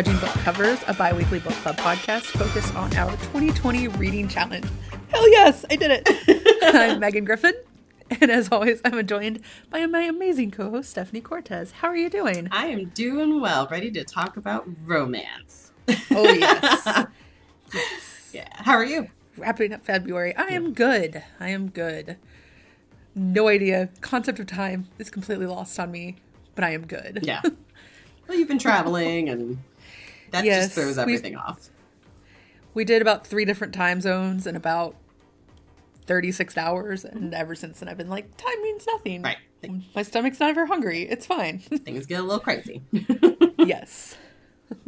Judging Book Covers, a bi weekly book club podcast focused on our 2020 reading challenge. Hell yes, I did it. I'm Megan Griffin, and as always, I'm joined by my amazing co host, Stephanie Cortez. How are you doing? I am doing well, ready to talk about romance. Oh, yes. yes. Yeah. How are you? Wrapping up February. I am good. I am good. No idea. Concept of time is completely lost on me, but I am good. Yeah. Well, you've been traveling, and that Yes, just throws everything off. We did about three different time zones in about 36 hours, and ever since then, I've been like, time means nothing. Right. My stomach's not ever hungry. It's fine. Things get a little crazy. yes.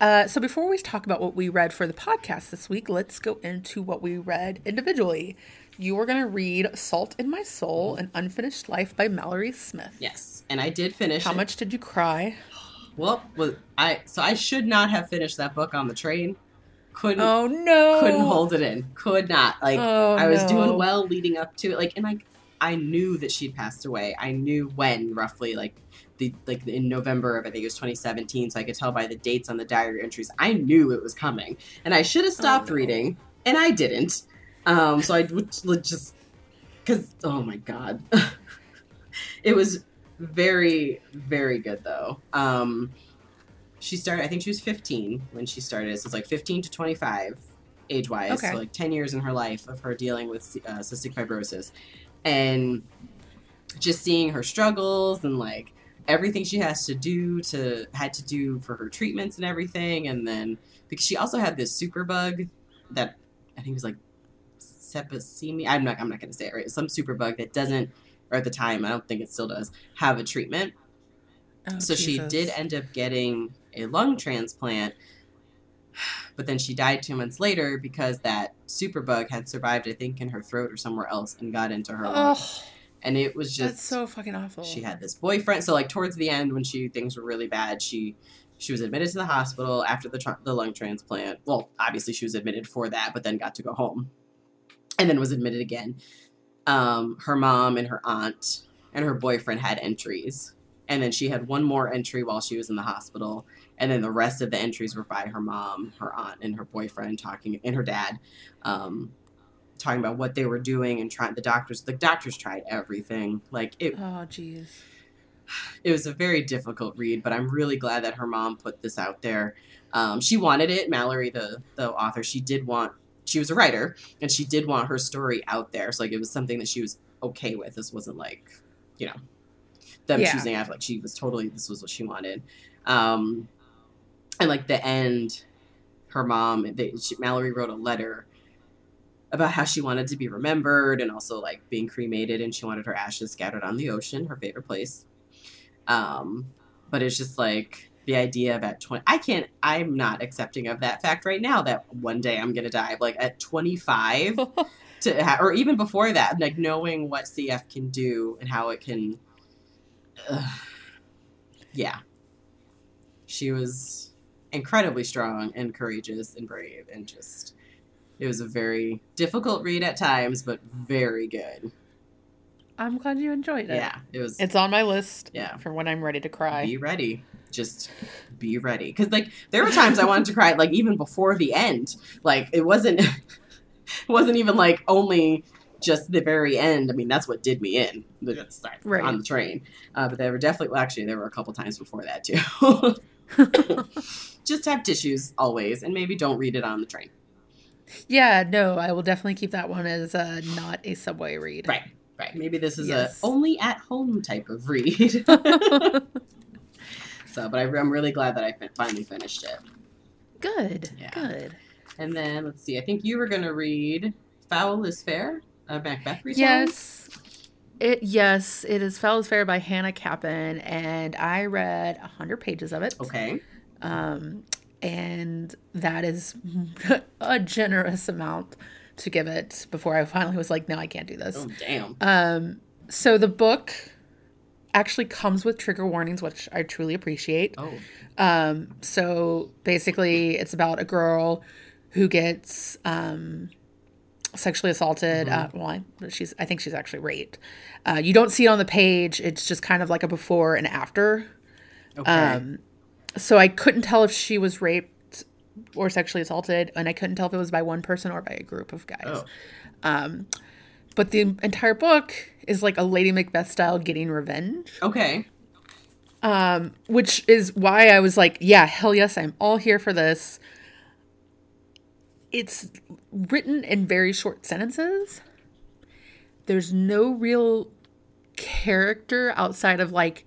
Uh, so before we talk about what we read for the podcast this week, let's go into what we read individually. You are going to read Salt in My Soul, An Unfinished Life by Mallory Smith. yes, and I did finish. How it. much did you cry? Well, was I so I should not have finished that book on the train. Couldn't Oh, no. couldn't hold it in. Could not. Like Oh, I was no. doing well leading up to it. Like and like I knew that she'd passed away. I knew when roughly like the like in November of I think it was 2017. So I could tell by the dates on the diary entries. I knew it was coming, and I should have stopped Oh, no. reading, and I didn't. Um, so I would just because oh my god, it was very very good though. Um, she started. I think she was 15 when she started. So it's like 15 to 25 age wise. Okay. So like 10 years in her life of her dealing with uh, cystic fibrosis, and just seeing her struggles and like everything she has to do to had to do for her treatments and everything, and then because she also had this super bug that I think was like septicemia. I'm not. I'm not going to say it right. Some super bug that doesn't, or at the time, I don't think it still does, have a treatment. Oh, so she did end up getting a lung transplant but then she died two months later because that superbug had survived i think in her throat or somewhere else and got into her lungs. Oh, and it was just that's so fucking awful. she had this boyfriend so like towards the end when she things were really bad she she was admitted to the hospital after the, tr- the lung transplant. Well obviously she was admitted for that but then got to go home and then was admitted again um, her mom and her aunt and her boyfriend had entries and then she had one more entry while she was in the hospital and then the rest of the entries were by her mom her aunt and her boyfriend talking and her dad um, talking about what they were doing and trying the doctors the doctors tried everything like it Oh, jeez. it was a very difficult read, but I'm really glad that her mom put this out there. Um, she wanted it, Mallory, the the author. She did want. She was a writer, and she did want her story out there. So like, it was something that she was okay with. This wasn't like, you know, them Yeah. choosing after. Like, she was totally. This was what she wanted. Um, and like the end, her mom, they, she, Mallory wrote a letter about how she wanted to be remembered and also like being cremated and she wanted her ashes scattered on the ocean her favorite place um but it's just like the idea of at 20 i can't i'm not accepting of that fact right now that one day i'm gonna die like at 25 to ha- or even before that like knowing what cf can do and how it can Ugh. yeah she was incredibly strong and courageous and brave and just it was a very difficult read at times but very good I'm glad you enjoyed it. yeah it was It's on my list Yeah. for when I'm ready to cry. be ready just be ready. Because like there were times i wanted to cry like even before the end. Like it wasn't it wasn't even like only just the very end. I mean that's what did me in the start Right. on the train. Uh, but there were definitely well, actually there were a couple times before that too. Just have tissues always and maybe don't read it on the train. Yeah, no, I will definitely keep that one as uh, not a subway read. right right. Maybe this is Yes. a only at home type of read so but I, i'm really glad that i fin- finally finished it good. Yeah. Good. And then let's see. I think you were going to read "Foul is Fair," a Macbeth retelling. Yes. It yes, it is Foul is Fair by Hannah Capin, and I read a hundred pages of it. Okay. Um, and that is a generous amount to give it before I finally was like, no, I can't do this. Oh damn. Um, so the book actually comes with trigger warnings, which I truly appreciate. Oh. Um, so basically, it's about a girl who gets um, sexually assaulted. Uh, well, I, she's I think she's actually raped. Uh, you don't see it on the page. It's just kind of like a before and after. Okay. Um, so I couldn't tell if she was raped or sexually assaulted, and I couldn't tell if it was by one person or by a group of guys. Oh. Um, but the entire book is like a Lady Macbeth style getting revenge, Okay. um, which is why I was like, yeah, hell yes, I'm all here for this. It's written in very short sentences. There's no real character outside of like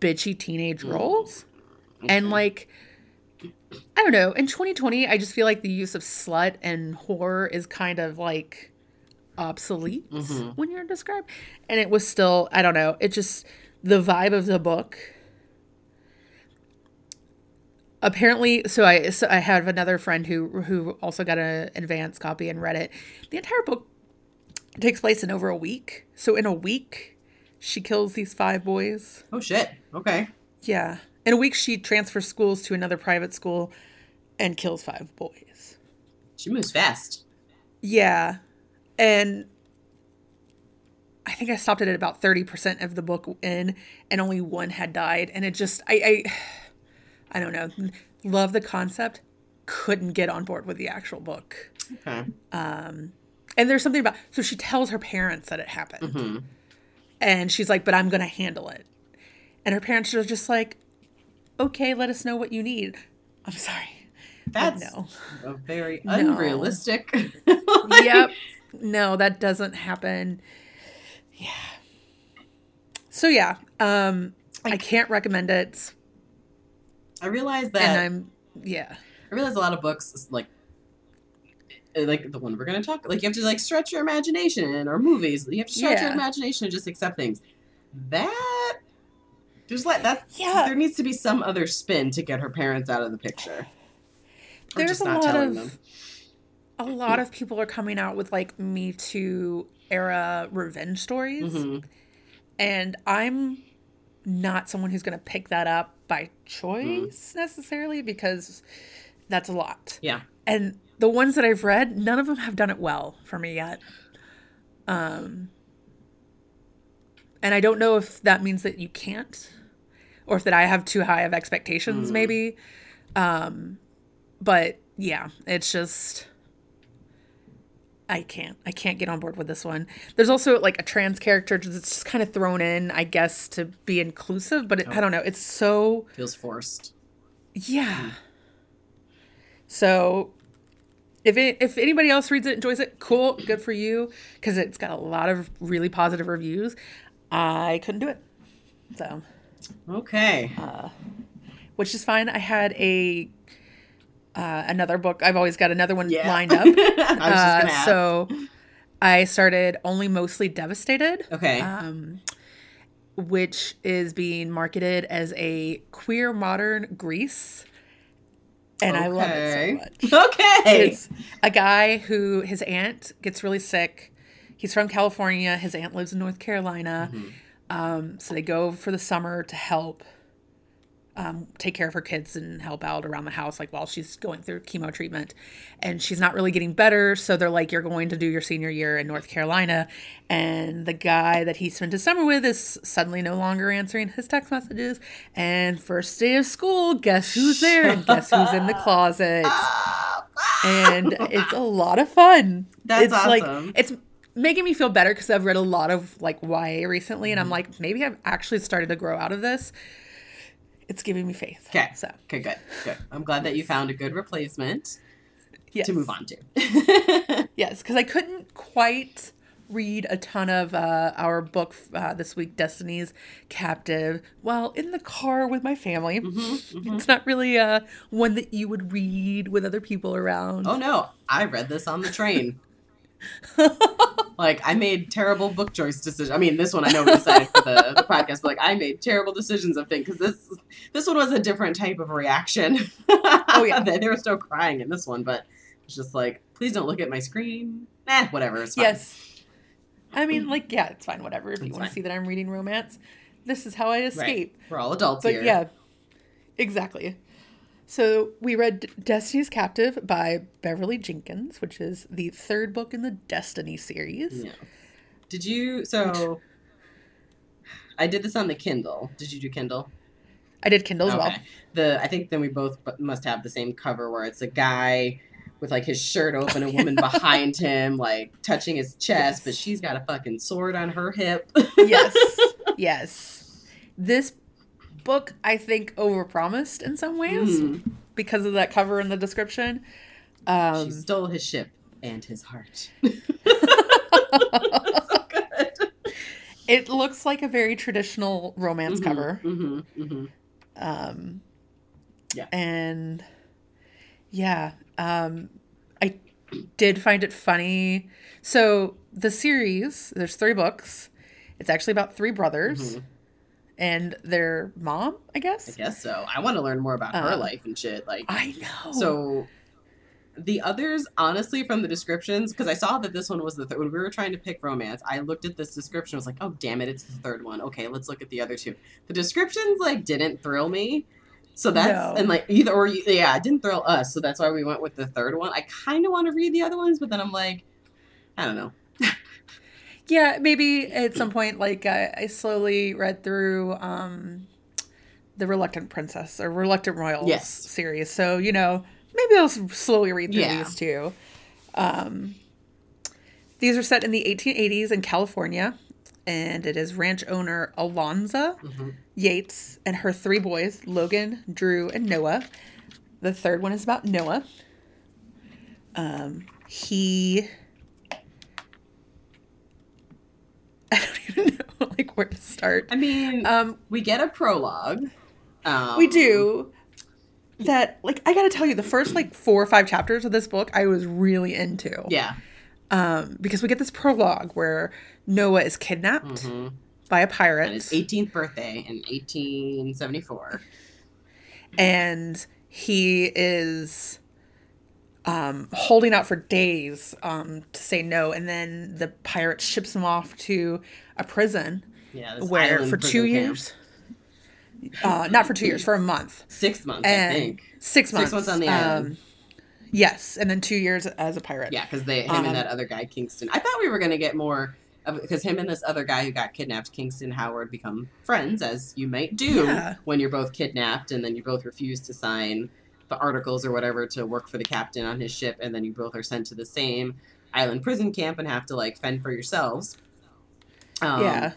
bitchy teenage roles. And like, I don't know, in 2020, I just feel like the use of slut and whore is kind of like obsolete Mhm. when you're described. And it was still, I don't know, it just, the vibe of the book. Apparently, so I so I have another friend who who also got an advanced copy and read it. The entire book takes place in over a week. So in a week, she kills these five boys. Oh shit. Okay. Yeah. In a week, she transfers schools to another private school and kills five boys. She moves fast. Yeah. And I think I stopped it at about 30% of the book in, and only one had died. And it just, I, I, I don't know. Love the concept. Couldn't get on board with the actual book. Okay. And there's something about, so she tells her parents that it happened. hmm And she's like, but I'm going to handle it. And her parents are just like, okay, let us know what you need. I'm sorry. That's no. a very No. unrealistic. yep. No, that doesn't happen. Yeah. So yeah, um I can't recommend it. I realize that And I'm yeah. I realize a lot of books like like the one we're gonna talk like you have to like stretch your imagination or movies you have to stretch your imagination and just accept things that there's like that Yeah. there needs to be some other spin to get her parents out of the picture or There's just a not lot telling of them a lot of people are coming out with like Me Too era revenge stories. Mhm. And I'm not someone who's gonna pick that up by choice necessarily because that's a lot. yeah and the ones that I've read, none of them have done it well for me yet. Um, and I don't know if that means that you can't, or if that I have too high of expectations, Mm. maybe. Um, but yeah, it's just I can't. I can't get on board with this one. There's also like a trans character that's just kind of thrown in, I guess, to be inclusive, but it, I oh. don't know. It's so feels forced yeah. Hmm. So, if it, if anybody else reads it, enjoys it, cool, good for you, because it's got a lot of really positive reviews. I couldn't do it, so okay uh, which is fine. I had a uh, another book. I've always got another one yeah lined up. i was just Uh, so, I started only mostly devastated. okay um, which is being marketed as a queer modern Grease. And I love it so much. okay It's a guy who his aunt gets really sick. He's from California. His aunt lives in North Carolina. Mhm. Um, so they go for the summer to help um, take care of her kids and help out around the house, like while she's going through chemo treatment. And she's not really getting better. So they're like, You're going to do your senior year in North Carolina. And the guy that he spent his summer with is suddenly no longer answering his text messages. And first day of school, guess who's there? And guess who's in the closet? and it's a lot of fun. That's it's like awesome. it's making me feel better because I've read a lot of like YA recently, and I'm like, maybe I've actually started to grow out of this. It's giving me faith. Okay. so okay good good i'm glad that you found a good replacement yes. to move on to Yes, because I couldn't quite read a ton of uh, our book uh, this week, Destiny's Captive, while in the car with my family. Mm-hmm, It's not really uh, one that you would read with other people around. Oh no, I read this on the train. like I made terrible book choice decisions. I mean, this one I know we decided for the, the podcast, but like I made terrible decisions of things because this this one was a different type of reaction. Oh, yeah. there was no crying in this one, but it's just like, please don't look at my screen. Nah, whatever. It's fine. Yes. I mean, mm. like, yeah, it's fine, whatever. If you want to see that I'm reading romance, this is how I escape. we're all adults But here. yeah, exactly. So we read Destiny's Captive by Beverly Jenkins, which is the third book in the Destiny series. Yeah. Did you? So I did this on the Kindle. Did you do Kindle? I did Kindle as well. The I think then we both must have the same cover where it's a guy with like his shirt open, a woman behind him, like touching his chest, but she's got a fucking sword on her hip. yes. Yes. This book I think overpromised in some ways Mm. because of that cover in the description. she Um stole his ship and his heart. so it looks like a very traditional romance Mhm, cover. mhm, mhm. Um Yeah. And yeah, um I did find it funny. So the series, there's three books. It's actually about three brothers Mhm. And their mom, I guess. I guess. so. I want to learn more about her Um, life and shit. Like, I know. so the others, honestly, from the descriptions, because I saw that this one was the third. When we were trying to pick romance, I looked at this description. I was like, oh damn it, it's the third one. Okay, let's look at the other two. The descriptions like didn't thrill me. So that's No. and like either or yeah, it didn't thrill us. So that's why we went with the third one. I kind of want to read the other ones, but then I'm like, I don't know. Yeah, maybe at some point, like I, I slowly read through um, the Reluctant Princess or Reluctant Royals Yes. series. So you know, maybe I'll slowly read through Yeah. these too. Um, these are set in the 1880s in California, and it is ranch owner Alonza Mhm. Yates and her three boys, Logan, Drew, and Noah. The third one is about Noah. Um, he. I don't even know like where to start. I mean, Um, we get a prologue. Um, we do that. Like I gotta tell you, the first like four or five chapters of this book, I was really into. Yeah. Um, because we get this prologue where Noah is kidnapped hmm by a pirate. his 18th birthday in 1874. and he is um, holding out for days um, to say no, and then the pirate ships him off to a prison Yeah. where for two years, uh, not for two years, for a month, Six months, I think. six months, Six months on the island. Um, yes, and then two years as a pirate. Yeah, because they him Um, and that other guy Kingston. I thought we were gonna get more because him and this other guy who got kidnapped, Kingston Howard, become friends as you might do Yeah. when you're both kidnapped and then you both refuse to sign the articles or whatever to work for the captain on his ship, and then you both are sent to the same island prison camp and have to like fend for yourselves. Um, yeah.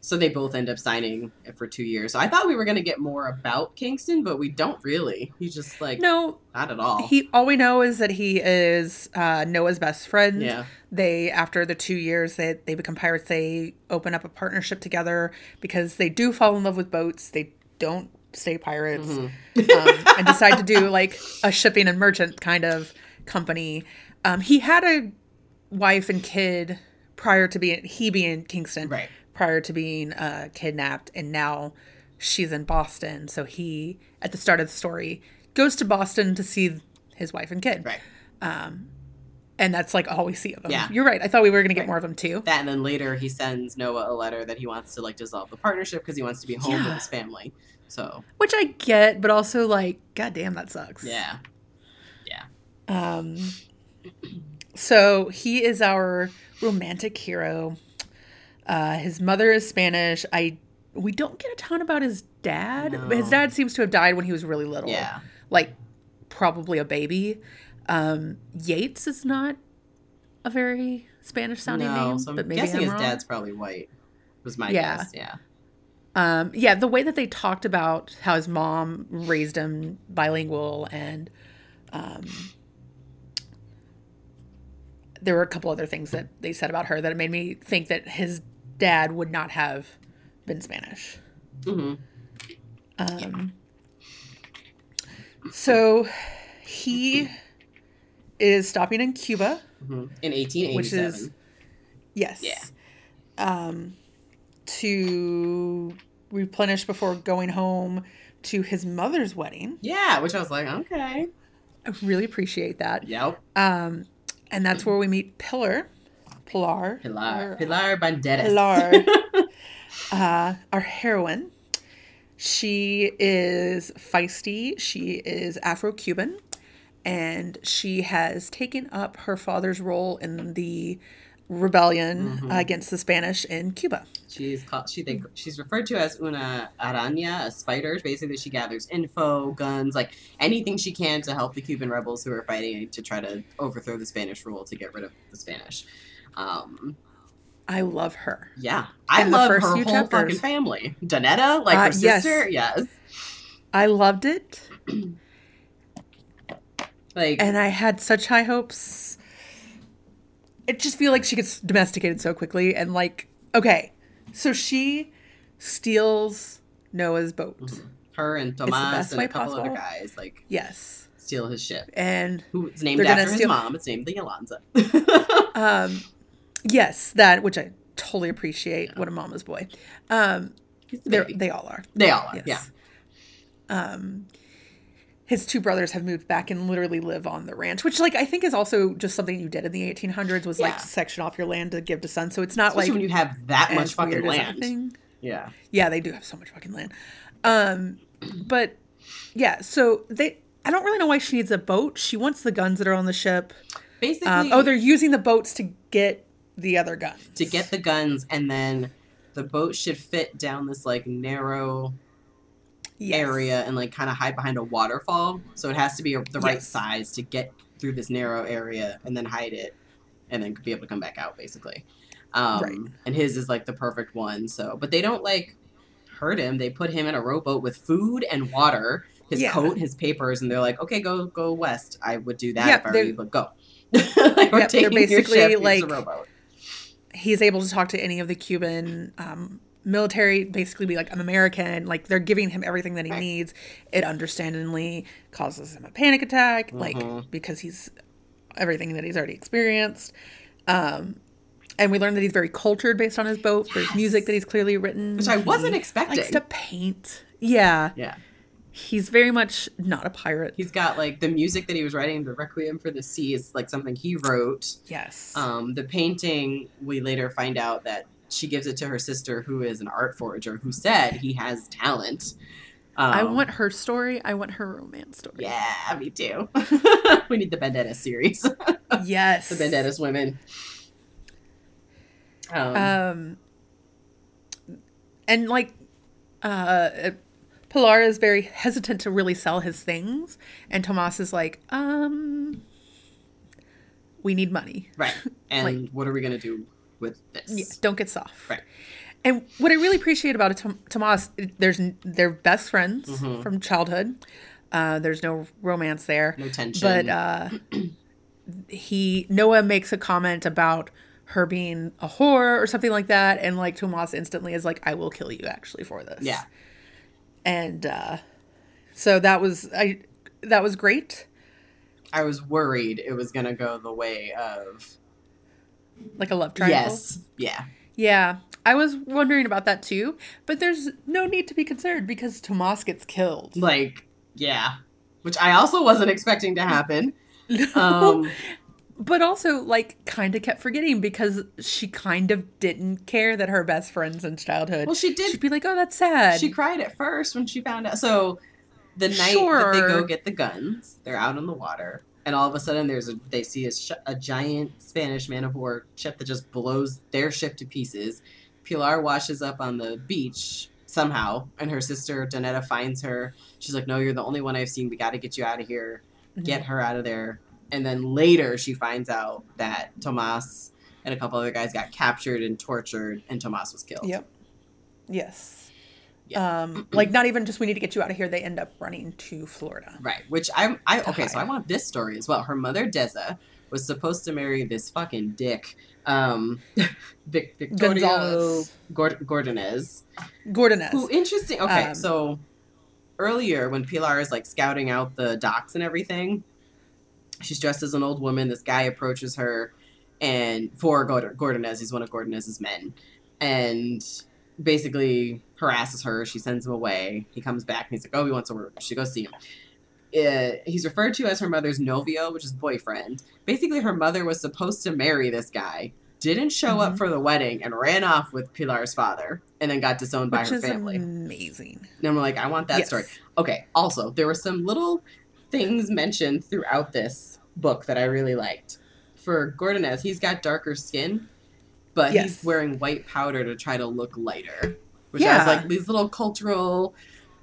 So they both end up signing it for two years. So I thought we were gonna get more about Kingston, but we don't really. He's just like No, not at all. he. All we know is that he is uh, Noah's best friend. yeah. they after the two years that they become pirates they open up a partnership together because they do fall in love with boats they don't stay pirates Mhm. um, and decide to do like a shipping and merchant kind of company um, he had a wife and kid prior to being he being kingston Right. prior to being uh, kidnapped and now she's in boston so he at the start of the story goes to boston to see his wife and kid Right. and that's like all we see of them. Yeah. You're right. I thought we were going to get Right. more of them too. that and then later he sends noah a letter that he wants to like dissolve the partnership because he wants to be home with his family so Which I get, but also like, god damn, that sucks. yeah yeah. Um. So he is our romantic hero. Uh, his mother is Spanish. I we don't get a ton about his dad. No. His dad seems to have died when he was really little. yeah Like probably a baby. Um, Yates is not a very Spanish sounding no name, so i'm but maybe guessing I'm his wrong. dad's probably white was my Yeah. guess yeah Um, yeah, the way that they talked about how his mom raised him bilingual, and um, there were a couple other things that they said about her that made me think that his dad would not have been Spanish. hmm Um, So he is stopping in Cuba, hmm in 1887 which is yes, Yeah. um, to replenish before going home to his mother's wedding. yeah which i was like okay. I really appreciate that. yep. Um, and that's where we meet Pillar, Pilar, pilar. Or- pilar banderas. Pilar, uh, our heroine. She is feisty. She is Afro Cuban, and she has taken up her father's role in the rebellion Mhm. uh, against the Spanish in Cuba. She's called. She they, she's referred to as una araña, a spider. Basically, she gathers info, guns, like anything she can to help the Cuban rebels who are fighting to try to overthrow the Spanish rule to get rid of the Spanish. Um, I love her. yeah, I In love her whole chapters. fucking family. Donetta, like Uh, her yes. sister, yes. I loved it, Like and I had such high hopes. It just feel like she gets domesticated so quickly, and like, okay, so she steals Noah's boat. her and Tomas best and a couple other guys like Yes, steal his ship. and Who's named after his mom? It's named the Alonza. um, yes, that which I totally appreciate. What a mama's boy. Um, the they they all are. They all are. Yes. Yeah. Um, his two brothers have moved back and literally live on the ranch, which like I think is also just something you did in the 1800s was like section off your land to give to sons. So it's not Especially like when you have that much fucking land. Yeah. Yeah, they do have so much fucking land. Um, but yeah, so they. I don't really know why she needs a boat. She wants the guns that are on the ship. Basically, Um, oh, they're using the boats to get the other guns. to get the guns, and then the boat should fit down this like narrow Yes. area and like kind of hide behind a waterfall. So it has to be the right Yes. size to get through this narrow area and then hide it, and then be able to come back out basically. Um, Right. And his is like the perfect one. So, but they don't like hurt him. They put him in a rowboat with food and water, his Yeah. coat, his papers, and they're like, "Okay, go go west." I would do that Yeah, if I were you, but go. like, we're Yep, they're basically, like- a rowboat. he's able to talk to any of the Cuban um, military, basically be like, I'm American. Like they're giving him everything that he needs. It understandably causes him a panic attack, Mhm. like because he's everything that he's already experienced. Um, and we learn that he's very cultured based on his boat. There's music that he's clearly written. Which I wasn't He expecting. Likes to paint. Yeah, Yeah. he's very much not a pirate. He's got like the music that he was writing, the Requiem for the Sea is like something he wrote. yes. Um, the painting, we later find out that she gives it to her sister, who is an art forger, who said he has talent. Um, I want her story. I want her romance story. Yeah, me too. we need the Vendetta series, Yes. the Vendettas women. Um, um and like uh pilar is very hesitant to really sell his things and tomas is like um we need money right. And like- what are we gonna do with this? yeah, don't get soft Right. and what i really appreciate about it Tom- tomas there's they're best friends Mhm. from childhood uh there's no romance there No tension. but uh he noah makes a comment about her being a whore or something like that and like tomas instantly is like i will kill you actually for this yeah. and uh so that was i that was great I was worried it was gonna go the way of like a love triangle? Yes, yeah, yeah. I was wondering about that too but there's no need to be concerned because tomas gets killed. Like yeah, which I also wasn't expecting to happen. Um, but also like kind of kept forgetting because she kind of didn't care that her best friends in childhood. Well, she did she'd be like oh that's sad. She cried at first when she found out. So the night that they go get the guns, they're out on the water, and all of a sudden there's a they see a, sh- a giant Spanish man of war ship that just blows their ship to pieces. Pilar washes up on the beach somehow, and her sister Donetta finds her. She's like, "No, you're the only one I've seen. We got to get you out of here. Mhm. Get her out of there." And then later she finds out that Tomas and a couple other guys got captured and tortured, and Tomas was killed. Yep. Yes. Yeah. Um, like not even just we need to get you out of here. They end up running to Florida. Right. Which I'm I To okay, so I want this story as well. Her mother Deza was supposed to marry this fucking dick. Um Vic, Victoria Gonzalez. Gord- Gordonez. Gordonez. Who interesting okay, Um, so earlier when Pilar is like scouting out the docks and everything, she's dressed as an old woman. This guy approaches her and for Gord- Gordonez, he's one of Gordonez's men. And basically harasses her. She sends him away. He comes back and he's like, "Oh, he wants a word." She goes see him. Uh, he's referred to as her mother's novio, which is boyfriend. Basically, her mother was supposed to marry this guy, didn't show up Mhm. for the wedding, and ran off with Pilar's father, and then got disowned by her family. amazing. And I'm like, I want that Yes. story. Okay. Also, there were some little things mentioned throughout this book that I really liked. For Gordonez, he's got darker skin. but Yes. he's wearing white powder to try to look lighter, which Yeah. has like these little cultural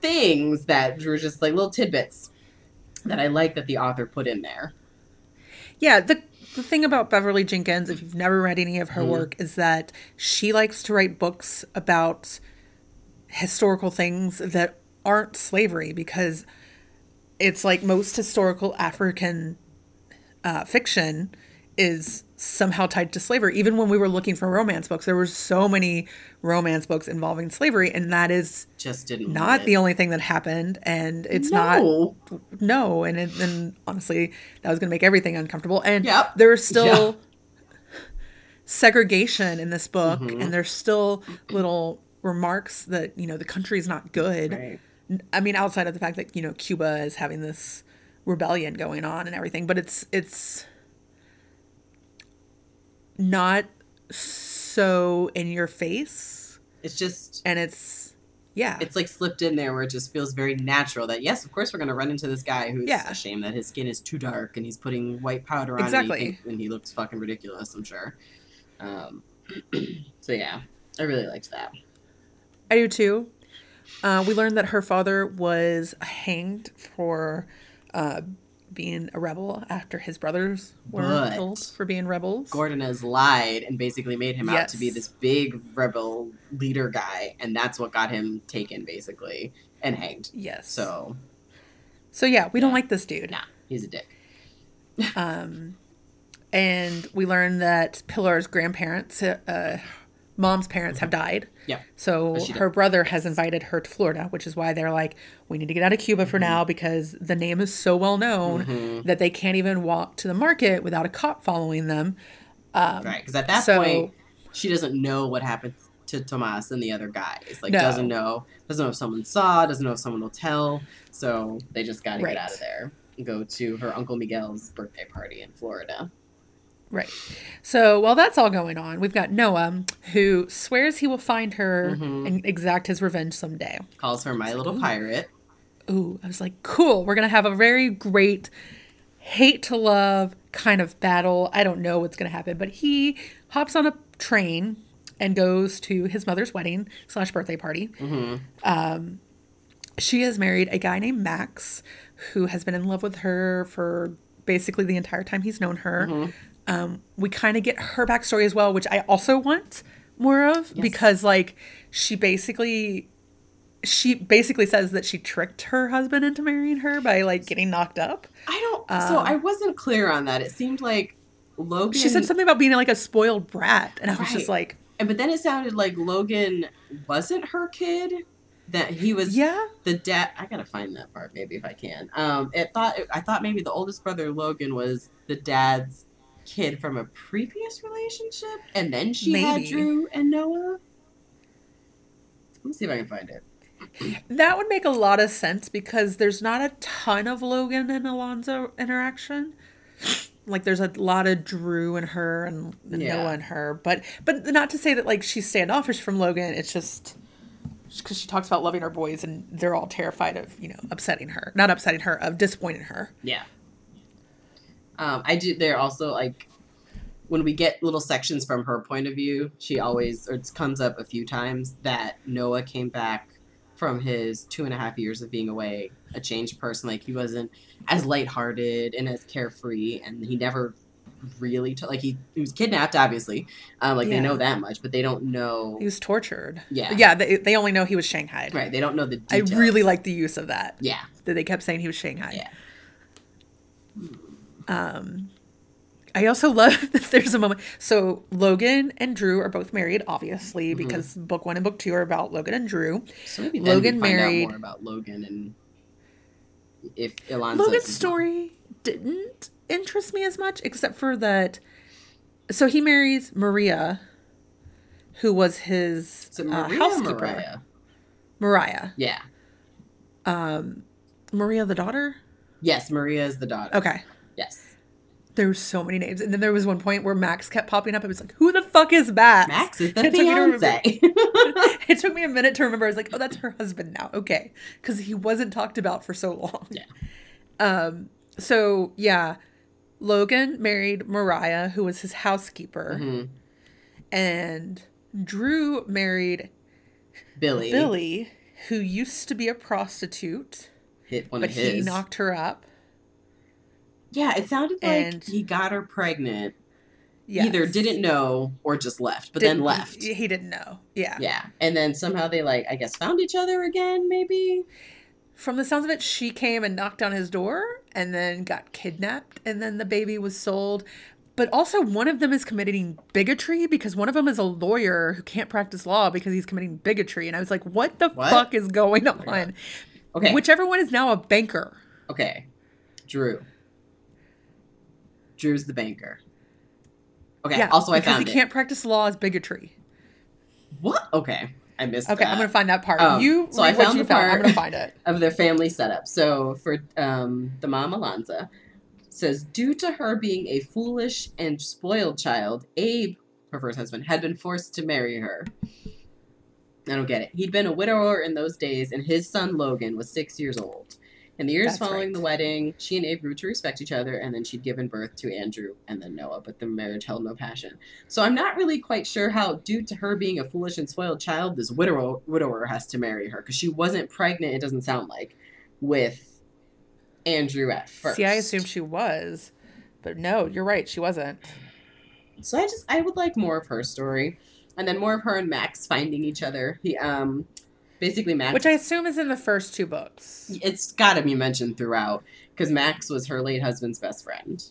things that were just like little tidbits that I like that the author put in there. Yeah, the the thing about Beverly Jenkins, if you've never read any of her Mhm. work, is that she likes to write books about historical things that aren't slavery because it's like most historical African uh, fiction is somehow tied to slavery. Even when we were looking for romance books, there were so many romance books involving slavery, and that is Just didn't not the only thing that happened. And it's not No. no and it, and honestly that was going to make everything uncomfortable and Yep. there's still segregation in this book Mhm. and there's still little remarks that you know the country's not good Right. i mean outside of the fact that you know cuba is having this rebellion going on and everything but it's it's not so in your face It's just and it's yeah it's like slipped in there where it just feels very natural that yes, of course we're gonna run into this guy who's Yeah. ashamed that his skin is too dark and he's putting white powder on it and, Exactly. think- and he looks fucking ridiculous. I'm sure. Um, so yeah, I really liked that. I do too. Uh, we learned that her father was hanged for uh, being a rebel after his brothers were But- killed for being rebels. Gordon has lied and basically made him out to be this big rebel leader guy, and that's what got him taken basically and hanged. yes. So so yeah, we don't like this dude. nah, he's a dick. Um, and we learned that Pillar's grandparents, uh, mom's parents, have died. Yeah. So her brother has invited her to Florida, which is why they're like, we need to get out of Cuba for Mhm. now because the name is so well known Mhm. that they can't even walk to the market without a cop following them. Um, Right, because at that so- point, she doesn't know what happened to Tomas and the other guys. Like, No. doesn't know, doesn't know if someone saw, doesn't know if someone will tell. So they just got to Right. get out of there and go to her uncle Miguel's birthday party in Florida. Right. So while that's all going on, we've got Noah who swears he will find her Mhm. and exact his revenge someday. Calls her my little ooh. pirate. Ooh, I was like, cool. We're gonna have a very great hate to love kind of battle. I don't know what's gonna happen, but he hops on a train and goes to his mother's wedding slash birthday party. hmm She has married a guy named Max, who has been in love with her for basically the entire time he's known her. Mm-hmm. Um, we kind of get her backstory as well, which I also want more of Yes. because, like, she basically. She basically says that she tricked her husband into marrying her by like getting knocked up. I don't. so Um, I wasn't clear on that. It seemed like Logan. She said something about being like a spoiled brat, and I was just like, and- but then it sounded like Logan wasn't her kid. That he was "Yeah, the dad i gotta find that part maybe if i can um it thought i thought maybe the oldest brother logan was the dad's kid from a previous relationship and then she had drew and noah let me see if i can find it that would make a lot of sense because there's not a ton of Logan and Alonzo interaction. Like there's a lot of Drew and her and, and Yeah. Noah and her, but but not to say that like she's standoffish from Logan. It's just because she talks about loving her boys and they're all terrified of you know upsetting her, not upsetting her, of disappointing her. yeah um i do they're also like when we get little sections from her point of view she always or it comes up a few times that noah came back from his two and a half years of being away a changed person like he wasn't as lighthearted and as carefree and he never really t- like he, he was kidnapped obviously um, like Yeah. they know that much but they don't know He was tortured. Yeah. yeah. They, they only know he was shanghaied. right they don't know the I really like the use of that. yeah That they kept saying he was shanghaied. Yeah. Um, I also love that there's a moment. So Logan and Drew are both married, obviously, Mhm. because book one and book two are about Logan and Drew. so maybe then Logan married- out more about logan and if Alonzo Logan's story didn't interest me as much, except for that. So he marries Maria, who was his is it uh, Maria housekeeper. Mariah? Mariah. yeah Um, Maria, the daughter. yes maria is the daughter Okay. Yes There were so many names, and then there was one point where Max kept popping up. and was like, "Who the fuck is Max?" max is the It fiance it took me a minute to remember. I was like, "Oh, that's her husband now." Okay, because he wasn't talked about for so long. Yeah. Um. So yeah, Logan married Mariah, who was his housekeeper, Mhm. and Drew married Billy. Billy, who used to be a prostitute, hit one but of he knocked her up. Yeah, it sounded like And- he got her pregnant. Yes. Either didn't know or just left, but then Didn't- left. He, he didn't know. Yeah. Yeah, and then somehow they like I guess found each other again. Maybe. From the sounds of it, she came and knocked on his door and then got kidnapped, and then the baby was sold. But also, one of them is committing bigotry because one of them is a lawyer who can't practice law because he's committing bigotry. And I was like, what the What? fuck is going oh God. on? Okay. Whichever one is now a banker. Okay. Drew. Drew's the banker. Okay. yeah. also, I because found he it. can't practice law as bigotry. What? Okay. I missed. That. Okay, that. I'm gonna find that part. Oh, you so I what found you the found. I'm gonna find it. of their family setup. So for um, the mom Alonza says, due to her being a foolish and spoiled child, Abe, her first husband, had been forced to marry her. I don't get it. He'd been a widower in those days, and his son Logan was six years old. In the years That's following right. the wedding, she and Abe grew to respect each other, and then she'd given birth to Andrew and then Noah, but the marriage held no passion. So I'm not really quite sure how, due to her being a foolish and spoiled child, this widower, widower has to marry her, because she wasn't pregnant, it doesn't sound like, with Andrew at first. See, I assumed she was, but no, you're right. She wasn't. So I just I would like more of her story, and then more of her and Max finding each other. He um, basically Max, Which I assume is in the first two books. it's got to be mentioned throughout because Max was her late husband's best friend.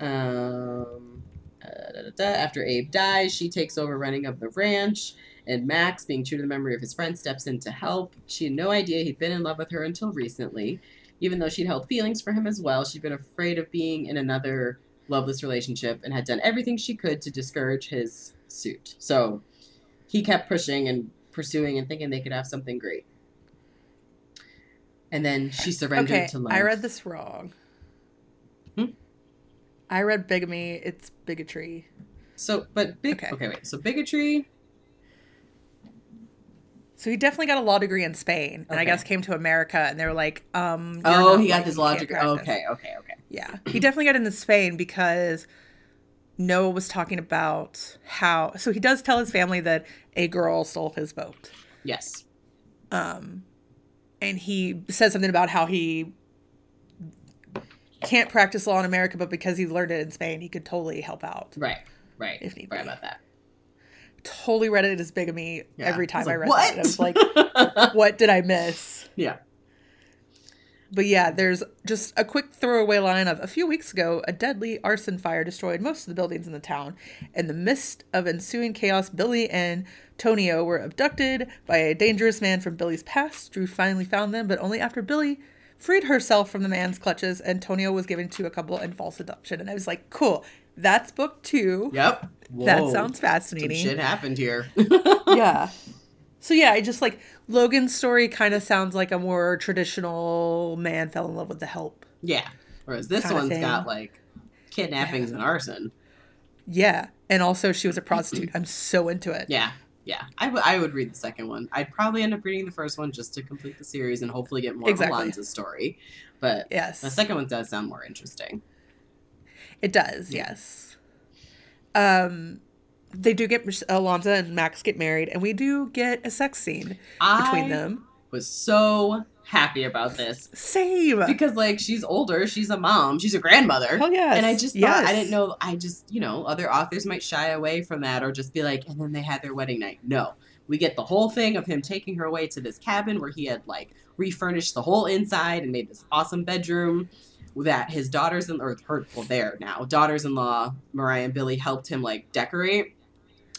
Um, uh, da, da, da. after Abe dies, she takes over running of the ranch, and Max, being true to the memory of his friend, steps in to help. She had no idea he'd been in love with her until recently. Even though she'd held feelings for him as well, she'd been afraid of being in another loveless relationship and had done everything she could to discourage his suit. So he kept pushing and pursuing and thinking they could have something great. And then she surrendered Okay, to love. I read this wrong. Hmm? I read bigamy. It's bigotry. So, but big. Okay. Okay. wait. So bigotry. So he definitely got a law degree in Spain, and I guess came to America, and they were like, um. Oh, he got his law degree. Okay. Okay. Okay. Yeah, he definitely got into Spain because Noah was talking about how. So he does tell his family that a girl stole his boat. Yes. um, and he says something about how he can't practice law in America, but because he learned it in Spain, he could totally help out. Right. Right. If need right be. about that. Totally read it as bigamy Yeah. every time I, was read like, that. I was like, what did I miss? yeah. But yeah, there's just a quick throwaway line of a few weeks ago, a deadly arson fire destroyed most of the buildings in the town. In the midst of ensuing chaos, Billy and Tonio were abducted by a dangerous man from Billy's past. Drew finally found them, but only after Billy freed herself from the man's clutches and Tonio was given to a couple in false adoption. And I was like, cool, that's book two. Yep. That Whoa. sounds Some fascinating. shit happened here. yeah. So yeah, I just like Logan's story kind of sounds like a more traditional man fell in love with the help. yeah. Whereas this one's got like kidnappings and arson. Yeah. And also she was a prostitute. I'm so into it. Yeah. Yeah. I would- I would read the second one. I'd probably end up reading the first one just to complete the series and hopefully get more Exactly. of Alonza's story. But Yes. the second one does sound more interesting. It does, yes. Um they do get Alonza and Max get married and we do get a sex scene between them. was so happy about this Same. because like she's older, she's a mom, she's a grandmother. Oh yeah. And I just thought Yes. I didn't know I just, you know, other authors might shy away from that or just be like, and then they had their wedding night. No. We get the whole thing of him taking her away to this cabin where he had like refurnished the whole inside and made this awesome bedroom that his daughters in or her well there now, daughters in law, Mariah and Billy helped him like decorate.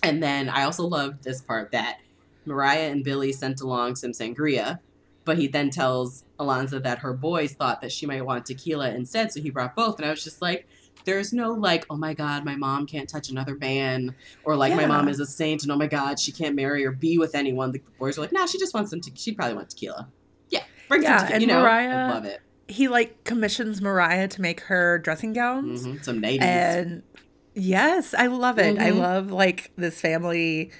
And then I also loved this part that Mariah and Billy sent along some sangria, but he then tells Alonza that her boys thought that she might want tequila instead, so he brought both. And I was just like, there's no like, oh my god, my mom can't touch another man, or like my mom is a saint, and oh my god, she can't marry or be with anyone. The boys are like, nah, she just wants some. Te- she'd probably want tequila. Yeah, bring Yeah, some tequila. and You know, Mariah- I love it. he like commissions Mariah to make her dressing gowns. hmm Some natives. And yes, I love it. I Mhm. love like this family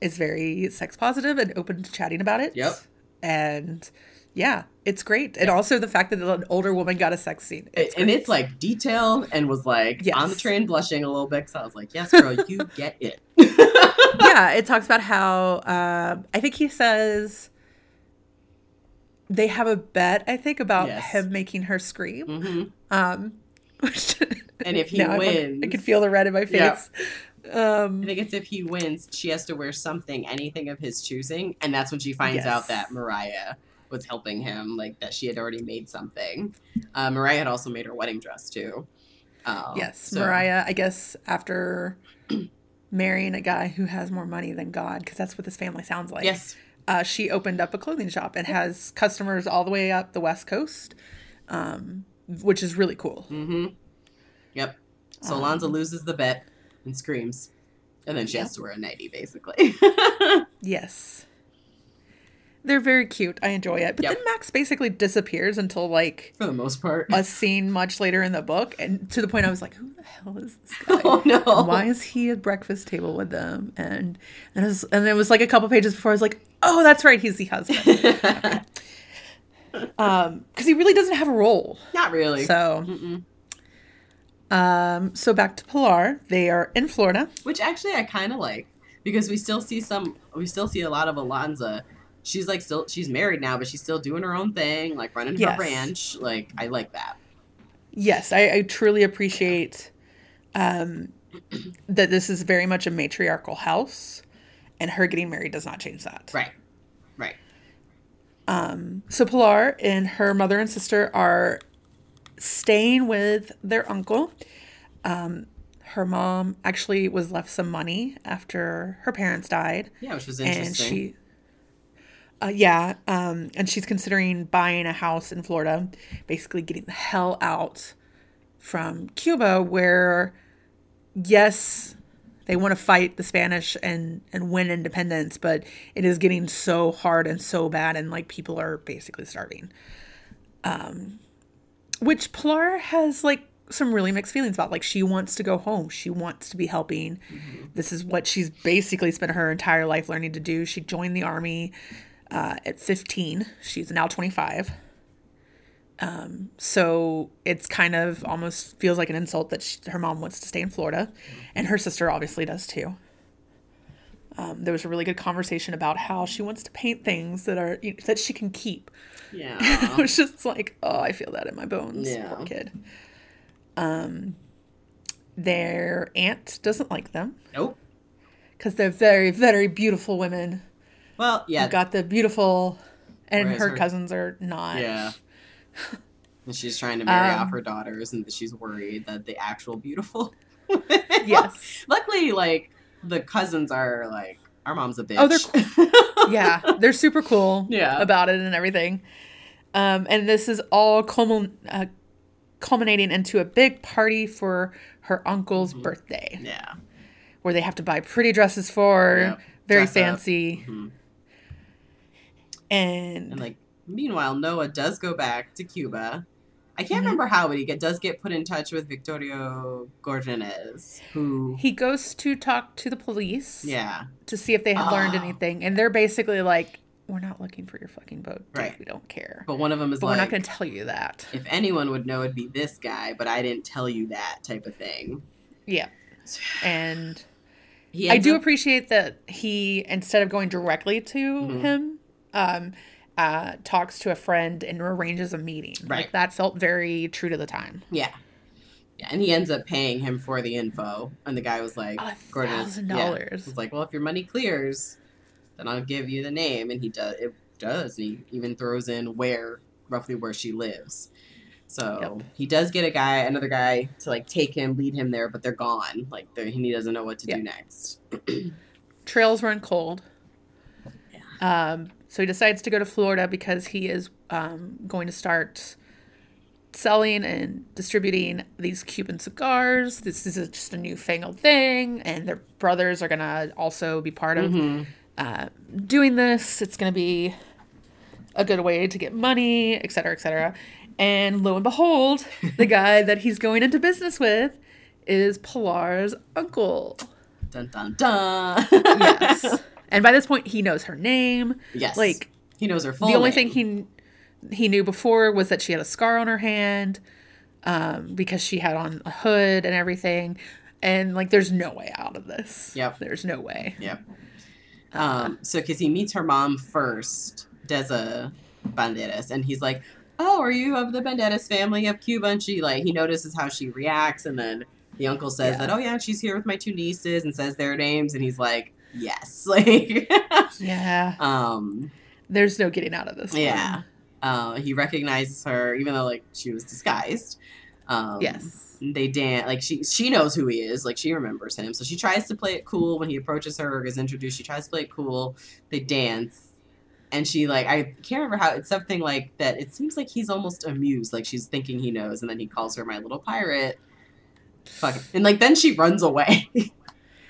is very sex positive and open to chatting about it. Yep. And Yeah, it's great. And also the fact that an older woman got a sex scene. It's and it's like detailed and was like yes. on the train blushing a little bit because I was like, yes, girl, you get it. yeah, it talks about how uh, I think he says they have a bet, I think, about yes. him making her scream. Mm-hmm. Um, and if he wins, I, can feel the red in my face. Um, I think it's if he wins, she has to wear something, anything of his choosing, and that's when she finds yes. out that Mariah was helping him, like that she had already made something. Uh, Mariah had also made her wedding dress too. Uh, yes, so. Mariah. I guess after marrying a guy who has more money than God, because that's what this family sounds like. Yes. Uh, she opened up a clothing shop and has customers all the way up the West Coast, um, which is really cool. Mm-hmm. Yep. So um, Alanza loses the bet and screams, and then she has to wear a nightie, basically. yes. They're very cute. I enjoy it. But yep. then Max basically disappears until like for the most part a scene much later in the book, and to the point I was like, "Who the hell is this guy? Oh no! And why is he at breakfast table with them?" And and it was, and it was like a couple pages before I was like, "Oh, that's right, he's the husband." okay. Um, because he really doesn't have a role. Not really. So. Mm-mm. Um, so back to Pilar. They are in Florida, which actually I kind of like because we still see some. We still see a lot of Alanza she's like still she's married now, but she's still doing her own thing, like running yes. her ranch. Like I like that. Yes, I, I truly appreciate um, that this is very much a matriarchal house, and her getting married does not change that. Right. Um, so Pilar and her mother and sister are staying with their uncle. Um, her mom actually was left some money after her parents died. Yeah, which was interesting. And she uh, yeah, um, and she's considering buying a house in Florida, basically getting the hell out from Cuba, where, yes, they want to fight the Spanish and and win independence, but it is getting so hard and so bad, and like people are basically starving. Um, which Pilar has like some really mixed feelings about. Like she wants to go home, she wants to be helping. Mm-hmm. This is what she's basically spent her entire life learning to do. She joined the army uh, at 15. She's now 25. Um, so it's kind of almost feels like an insult that she, her mom wants to stay in Florida, and her sister obviously does too. Um, there was a really good conversation about how she wants to paint things that are that she can keep. Yeah, it was just like, oh, I feel that in my bones. Yeah. Poor kid. Um, their aunt doesn't like them. Nope. Because they're very, very beautiful women well, yeah. got the beautiful, and her, her, cousins are not. Yeah. and she's trying to marry um, off her daughters, and she's worried that the actual beautiful. yes. Luckily, like the cousins are like our mom's a bitch. Oh, they're cool. yeah, they're super cool. Yeah. About it and everything. Um, and this is all culmin- uh, culminating into a big party for her uncle's mm-hmm. birthday. Yeah. Where they have to buy pretty dresses for, yep. very Dress fancy. Mm-hmm. And, and like meanwhile, Noah does go back to Cuba. I can't mm-hmm. remember how, but he get, does get put in touch with Victorio Gorgenes, who he goes to talk to the police. Yeah, to see if they have oh. learned anything, and they're basically like, "We're not looking for your fucking boat, dude. right? We don't care." But one of them is but like, "We're not going to tell you that." If anyone would know, it'd be this guy, but I didn't tell you that type of thing. Yeah, and I do up- appreciate that he instead of going directly to mm-hmm. him um, uh, talks to a friend and arranges a meeting. Right. Like, that felt very true to the time. Yeah. Yeah, and he ends up paying him for the info, and the guy was like, "A thousand dollars." He's like, "Well, if your money clears, then I'll give you the name." And he does. It does. And he even throws in where roughly where she lives. So yep. he does get a guy, another guy to like take him, lead him there, but they're gone. Like they're, he doesn't know what to yep. do next. Trails run cold. Yeah. Um, so he decides to go to Florida because he is um, going to start selling and distributing these Cuban cigars. This is just a newfangled thing, and their brothers are going to also be part of mm-hmm. uh, doing this. It's going to be a good way to get money, et cetera, et cetera. And lo and behold, the guy that he's going into business with is Pilar's uncle. Dun dun dun. yes. And by this point, he knows her name. Yes. Like he knows her full. The only name. thing he, he knew before was that she had a scar on her hand um, because she had on a hood and everything. And like, there's no way out of this. Yep. There's no way. Yep. Um, so because he meets her mom first, Deza Banderas, and he's like, "Oh, are you of the Banderas family of Cuba?" And she like he notices how she reacts, and then the uncle says Yeah. that, "Oh yeah, she's here with my two nieces," and says their names, and he's like, "Yes," like, Yeah. um, There's no getting out of this. one. yeah. Uh, he recognizes her, even though like she was disguised. Um, Yes. they dance like she she knows who he is like she remembers him so she tries to play it cool when he approaches her or is introduced she tries to play it cool they dance and she like i can't remember how it's something like that it seems like he's almost amused like she's thinking he knows and then he calls her my little pirate Fuck it. and like then she runs away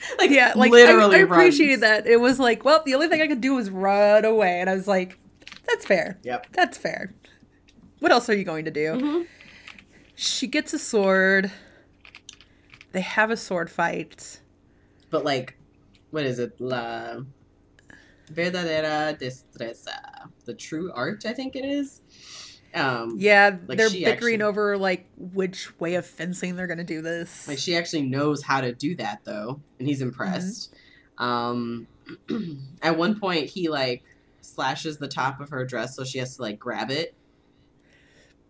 like yeah, like literally I, I appreciated that. It was like, well, the only thing I could do was run away, and I was like, that's fair. Yep. That's fair. What else are you going to do? Mhm. She gets a sword. They have a sword fight. but like what is it la verdadera destreza the true art i think it is um Yeah, Like, they're bickering actually- over like which way of fencing they're gonna do this. Like she actually knows how to do that though, and he's impressed. Um, at one point, he like slashes the top of her dress, so she has to like grab it.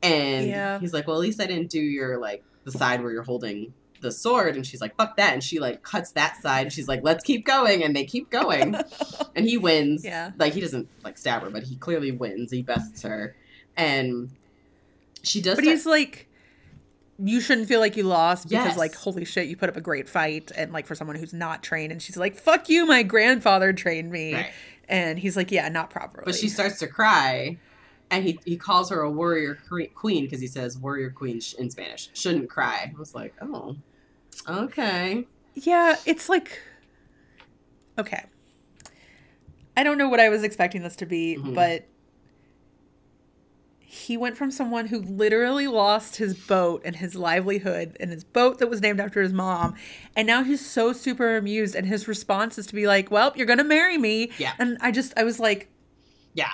And Yeah. he's like, "Well, at least I didn't do your like the side where you're holding the sword." And she's like, "Fuck that!" And she like cuts that side. And she's like, "Let's keep going," and they keep going. and he wins. Yeah. Like he doesn't like stab her, but he clearly wins. He bests her, and she does. but start- he's like, you shouldn't feel like you lost because Yes. like holy shit, you put up a great fight, and like for someone who's not trained, and she's like, fuck you, my grandfather trained me, Right. and he's like, yeah, not properly. But she starts to cry, and he, he calls her a warrior queen because he says warrior queen sh- in Spanish shouldn't cry. I was like, oh, okay. Yeah, it's like okay. I don't know what I was expecting this to be, Mhm. but he went from someone who literally lost his boat and his livelihood and his boat that was named after his mom, and now he's so super amused and his response is to be like, "Well, you're going to marry me." Yeah. And I just I was like, Yeah,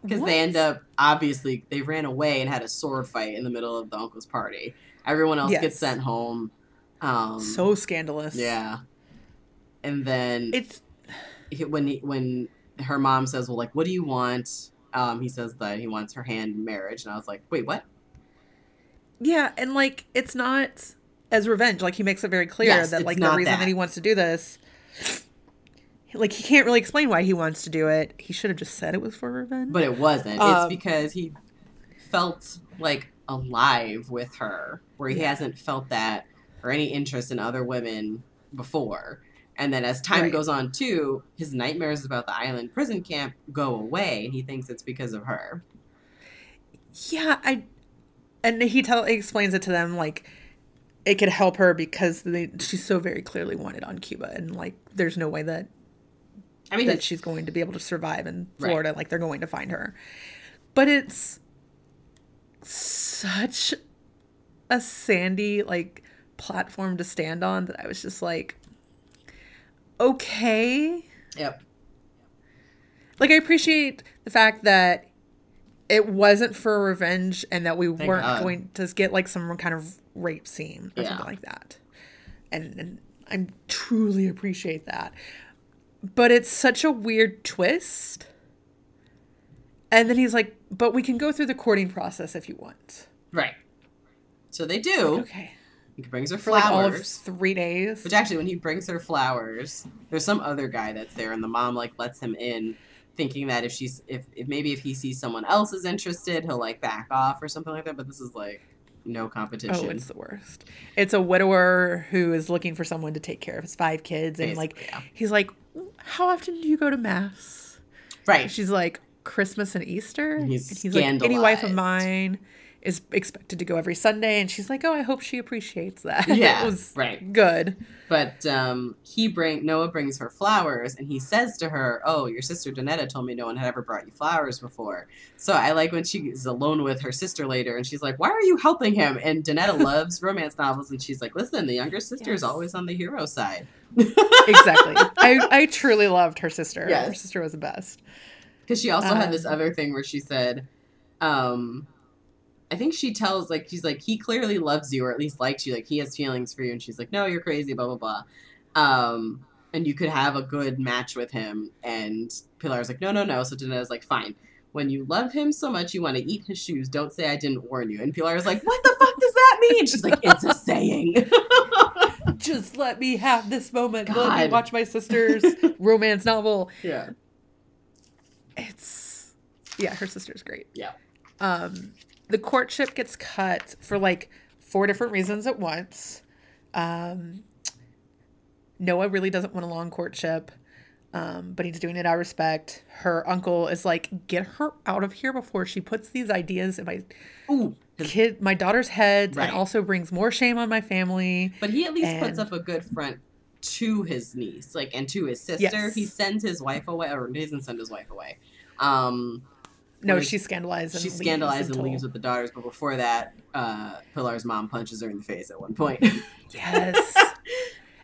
because they end up obviously they ran away and had a sword fight in the middle of the uncle's party. Everyone else Yes. gets sent home. Um, so scandalous. yeah, and then It's when he, when her mom says, "Well, like, what do you want?" Um, he says that he wants her hand in marriage, and I was like, "Wait, what?" Yeah, and like it's not as revenge. Like he makes it very clear Yes, that like the reason that. that. he wants to do this, like he can't really explain why he wants to do it. He should have just said it was for revenge. But it wasn't. it's Um, because he felt like alive with her, where he Yeah. hasn't felt that or any interest in other women before. And then as time Right. goes on, too, his nightmares about the island prison camp go away, and he thinks it's because of her. yeah, I and he tell he explains it to them like it could help her because they, she's so very clearly wanted on Cuba, and like there's no way that I mean, that she's going to be able to survive in Right. Florida. Like they're going to find her. But it's such a sandy like platform to stand on that I was just like, okay. yep, Like I appreciate the fact that it wasn't for revenge and that we Thank weren't God. going to get like some kind of rape scene or Yeah. something like that. And, and I truly appreciate that. But it's such a weird twist. And then he's like, but we can go through the courting process if you want. right. So they do. Okay. He brings her For like all of flowers. three days. Which actually, when he brings her flowers, there's some other guy that's there, and the mom like lets him in, thinking that if she's if, if maybe if he sees someone else is interested, he'll like back off or something like that. But this is like no competition. Oh, it's the worst. It's a widower who is looking for someone to take care of his five kids. And like, yeah. he's like, How often do you go to Mass? right. And she's like, Christmas and Easter. And And he's he's like, Any wife of mine is expected to go every Sunday. And she's like, Oh, I hope she appreciates that. Yeah, it was right. good. But um, he bring Noah brings her flowers, and he says to her, "Oh, your sister Donetta told me no one had ever brought you flowers before." So I like when she is alone with her sister later, and she's like, "Why are you helping him?" And Donetta loves romance novels, and she's like, "Listen, the younger sister is always on the hero side." Exactly. I, I truly loved her sister. Her Yes. sister was the best. Because she also had Um, this other thing where she said, um I think she tells like she's like he clearly loves you or at least likes you. Like he has feelings for you. And she's like no you're crazy blah blah blah. Um and you could have a good match with him. And Pilar's like no no no. So Dana's like fine. When you love him so much you want to eat his shoes. Don't say I didn't warn you. And Pilar's like what the fuck does that mean? She's like it's a saying. Just let me have this moment. Let me watch my sister's romance novel. yeah. It's yeah, her sister's great. Yeah. Um, the courtship gets cut for like four different reasons at once. Um, Noah really doesn't want a long courtship, um, but he's doing it out of respect. Her uncle is like, "Get her out of here before she puts these ideas in my ooh kid, my daughter's head, Right. and also brings more shame on my family." But he at least puts up a good front to his niece, like and to his sister. Yes. He sends his wife away, or he doesn't send his wife away. Um, No, Like, she's scandalized. And she leaves scandalized and leaves with the daughters, but before that, uh, Pilar's mom punches her in the face at one point. Yes.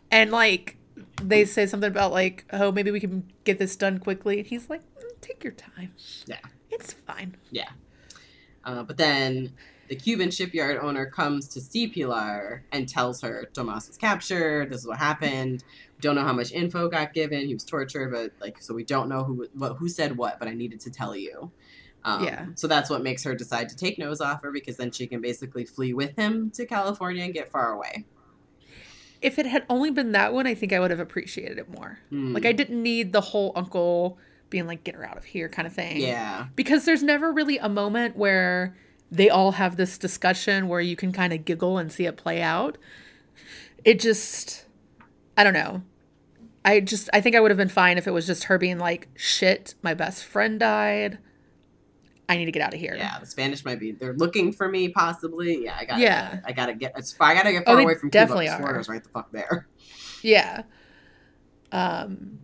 and like they say something about like, oh, maybe we can get this done quickly. And he's like, "Mm, take your time. Yeah. It's fine. Yeah, uh, but then the Cuban shipyard owner comes to see Pilar and tells her Tomas was captured. This is what happened. We don't know how much info got given. He was tortured, but like, so we don't know who what who said what. But I needed to tell you. Um, Yeah. So that's what makes her decide to take Noah's offer because then she can basically flee with him to California and get far away. If it had only been that one, I think I would have appreciated it more. Hmm. Like I didn't need the whole uncle being like, get her out of here kind of thing. yeah, Because there's never really a moment where they all have this discussion where you can kind of giggle and see it play out. It just, I don't know. I just, I think I would have been fine if it was just her being like, shit, my best friend died. I need to get out of here. yeah. The Spanish might be they're looking for me possibly. Yeah, I got. Yeah. I gotta get. It's I gotta get Oh, far they away from definitely Cuba. Florida's right the fuck there. Yeah. Um,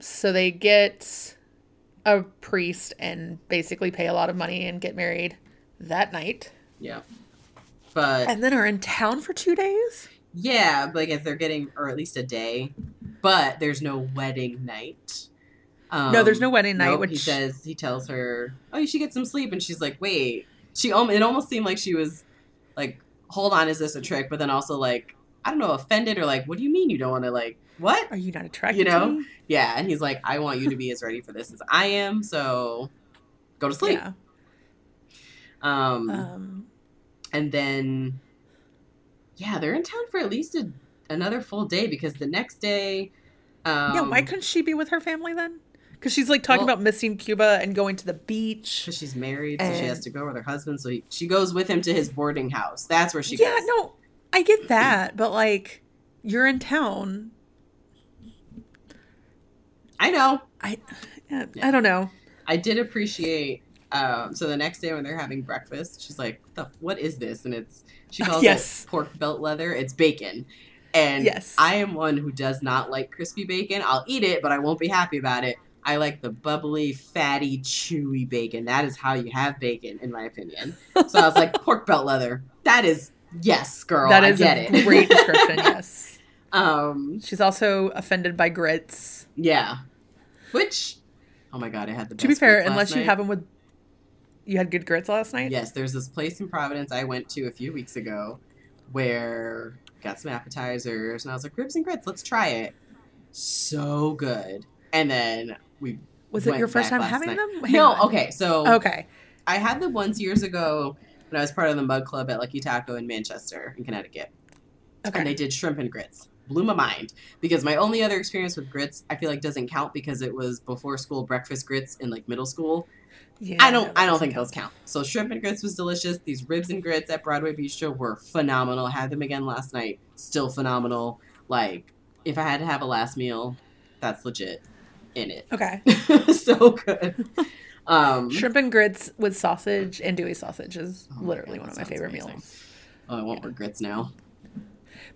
so they get a priest and basically pay a lot of money and get married that night. Yeah, but And then are in town for two days? Yeah, but I guess they're getting, or at least a day. But there's no wedding night. Um, No, there's no wedding night, nope, he says he tells her, "Oh, you should get some sleep," and she's like, "Wait." She it almost seemed like she was like, "Hold on, is this a trick?" But then also like, I don't know, offended or like, "What do you mean you don't want to like what?" Are you not attracted You know? to? Yeah, and he's like, "I want you to be as ready for this as I am, so go to sleep." Yeah. Um, Um, and then yeah they're in town for at least a, another full day because the next day um yeah, why couldn't she be with her family then? Because she's like talking Well- about missing Cuba and going to the beach. because she's married so she has to go with her husband so he, she goes with him to his boarding house that's where she yeah, goes no, I get that, but like, you're in town. i know I, yeah, Yeah. I don't know. i did appreciate um so the next day when they're having breakfast she's like the, what is this and it's she calls Yes. it pork belt leather it's bacon and Yes. i am one who does not like crispy bacon i'll eat it but i won't be happy about it I like the bubbly, fatty, chewy bacon. That is how you have bacon, in my opinion. So I was like, pork belt leather. That is yes, girl. That is I get a it. great description. Yes. um, She's also offended by grits. yeah. Which, oh my god, I had the. Best to be fair, unless you night. have them with, you had good grits last night. Yes, there's this place in Providence I went to a few weeks ago, where got some appetizers, and I was like, ribs and grits, let's try it. So good. And then we. Was it your first time having night. them? Hang no, on. okay, so Okay. I had them once years ago when I was part of the Mug Club at Lucky Taco in Manchester, in Connecticut. Okay. and they did shrimp and grits. Blew my mind because my only other experience with grits, I feel like doesn't count because it was before school breakfast grits in like middle school. yeah, I don't, I don't think those count. So shrimp and grits was delicious. These ribs and grits at Broadway Bistro were phenomenal. I Had them again last night, still phenomenal. Like if I had to have a last meal, that's legit in it. Okay. so good. Um, Shrimp and grits with sausage andouille sausage is oh literally God, one of my favorite amazing. meals. Oh, I want more grits now.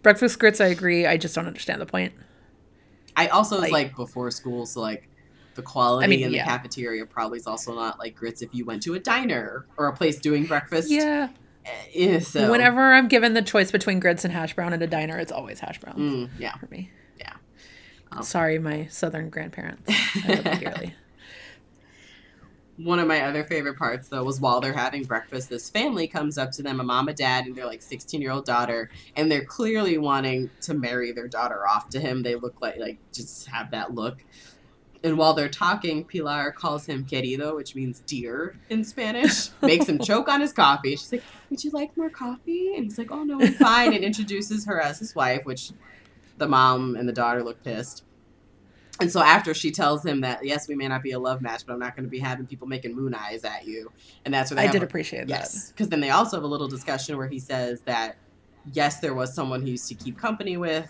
Breakfast grits, I agree. I just don't understand the point. I also was Like- like before school, so like the quality I mean, in the cafeteria probably is also not like grits if you went to a diner or a place doing breakfast. Yeah. Eh, so Whenever I'm given the choice between grits and hash brown at a diner, it's always hash brown. Mm, yeah. for me. Yeah. Um, Sorry, my southern grandparents. I love dearly. one of my other favorite parts though was while they're having breakfast, this family comes up to them, a mom, a dad, and their like 16 year old daughter, and they're clearly wanting to marry their daughter off to him. They look like like just have that look. And while they're talking, Pilar calls him querido, which means dear in Spanish. Makes him choke on his coffee. She's like, "Would you like more coffee?" And he's like, "Oh no, I'm fine." And introduces her as his wife, which the mom and the daughter look pissed. And so after she tells him that yes, we may not be a love match, but I'm not going to be having people making moon eyes at you, and that's what I did a, appreciate yes, because then they also have a little discussion where he says that yes, there was someone he used to keep company with,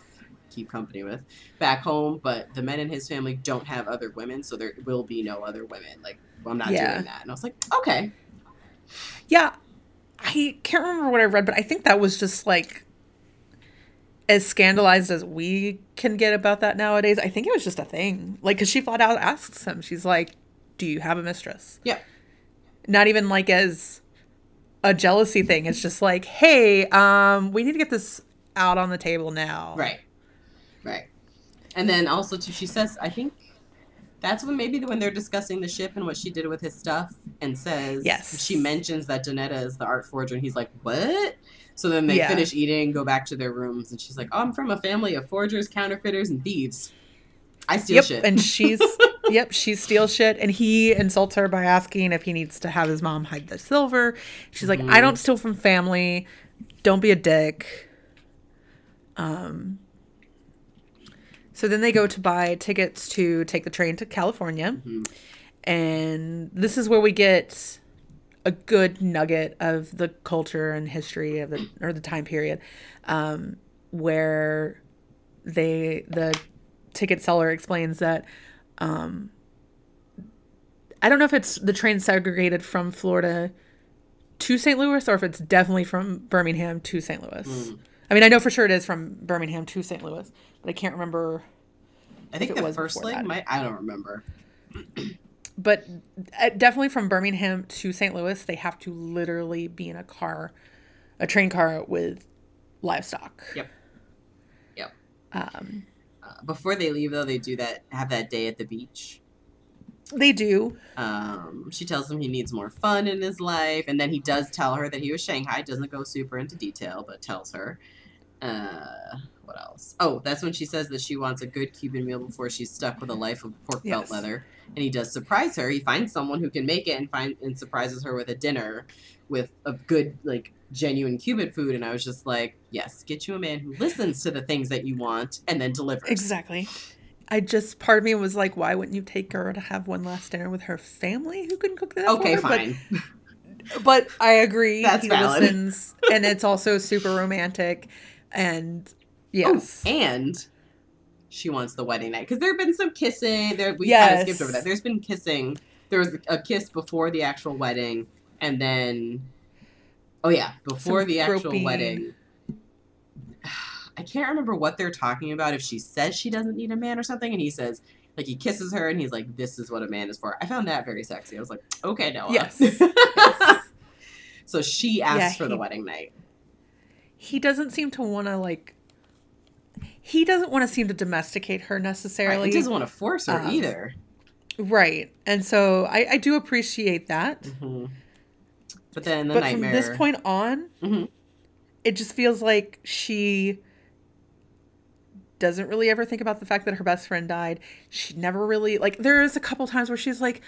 keep company with back home, but the men in his family don't have other women, so there will be no other women. Like well, I'm not yeah. doing that, and I was like, okay, yeah. I can't remember what I read, but I think that was just like as scandalized as we can get about that nowadays, I think it was just a thing. Like, because she flat out asks him, she's like, Do you have a mistress? Yeah. Not even like as a jealousy thing. It's just like, Hey, um, we need to get this out on the table now. Right. Right. And then also, too, she says, I think that's when maybe when they're discussing the ship and what she did with his stuff and says, Yes. She mentions that Donetta is the art forger, and he's like, What? So then they yeah. finish eating, go back to their rooms, and she's like, "Oh, I'm from a family of forgers, counterfeiters, and thieves. I steal yep, shit." and she's yep, she steals shit, and he insults her by asking if he needs to have his mom hide the silver. She's like, mm-hmm. "I don't steal from family. Don't be a dick." Um. So then they go to buy tickets to take the train to California. Mm-hmm. And this is where we get a good nugget of the culture and history of the or the time period um, where they the ticket seller explains that um, I don't know if it's the train segregated from Florida to St. Louis or if it's definitely from Birmingham to St. Louis. Mm. I mean, I know for sure it is from Birmingham to St. Louis, but I can't remember. I think the first leg might. I don't remember. but uh, definitely from Birmingham to St. Louis, they have to literally be in a car, a train car with livestock. Yep. Yep. Um, uh, before they leave, though, they do that have that day at the beach. They do. Um, she tells him he needs more fun in his life, and then he does tell her that he was Shanghai. Doesn't go super into detail, but tells her. Uh, what else? Oh, that's when she says that she wants a good Cuban meal before she's stuck with a life of pork yes. belt leather. And he does surprise her. He finds someone who can make it and find and surprises her with a dinner with a good like genuine Cuban food. And I was just like, yes, get you a man who listens to the things that you want and then delivers. Exactly. I just part of me was like, why wouldn't you take her to have one last dinner with her family who can cook that? Okay, fine. But, but I agree. That's he valid. listens, and it's also super romantic. And oh, Yes. Oh, and she wants the wedding night because there have been some kissing. There we yes. kind of skipped over that. There's been kissing. There was a kiss before the actual wedding, and then oh yeah, before some the actual groping. wedding. I can't remember what they're talking about. If she says she doesn't need a man or something, and he says like he kisses her and he's like, "This is what a man is for." I found that very sexy. I was like, "Okay, Noah." Yes. yes. so she asks yeah, for he, the wedding night. He doesn't seem to want to like he doesn't want to seem to domesticate her necessarily. He doesn't want to force her um, either. Right. And so I, I do appreciate that. Mm-hmm. But then the but nightmare. from this point on, mm-hmm. it just feels like she doesn't really ever think about the fact that her best friend died. She never really like there is a couple times where she's like,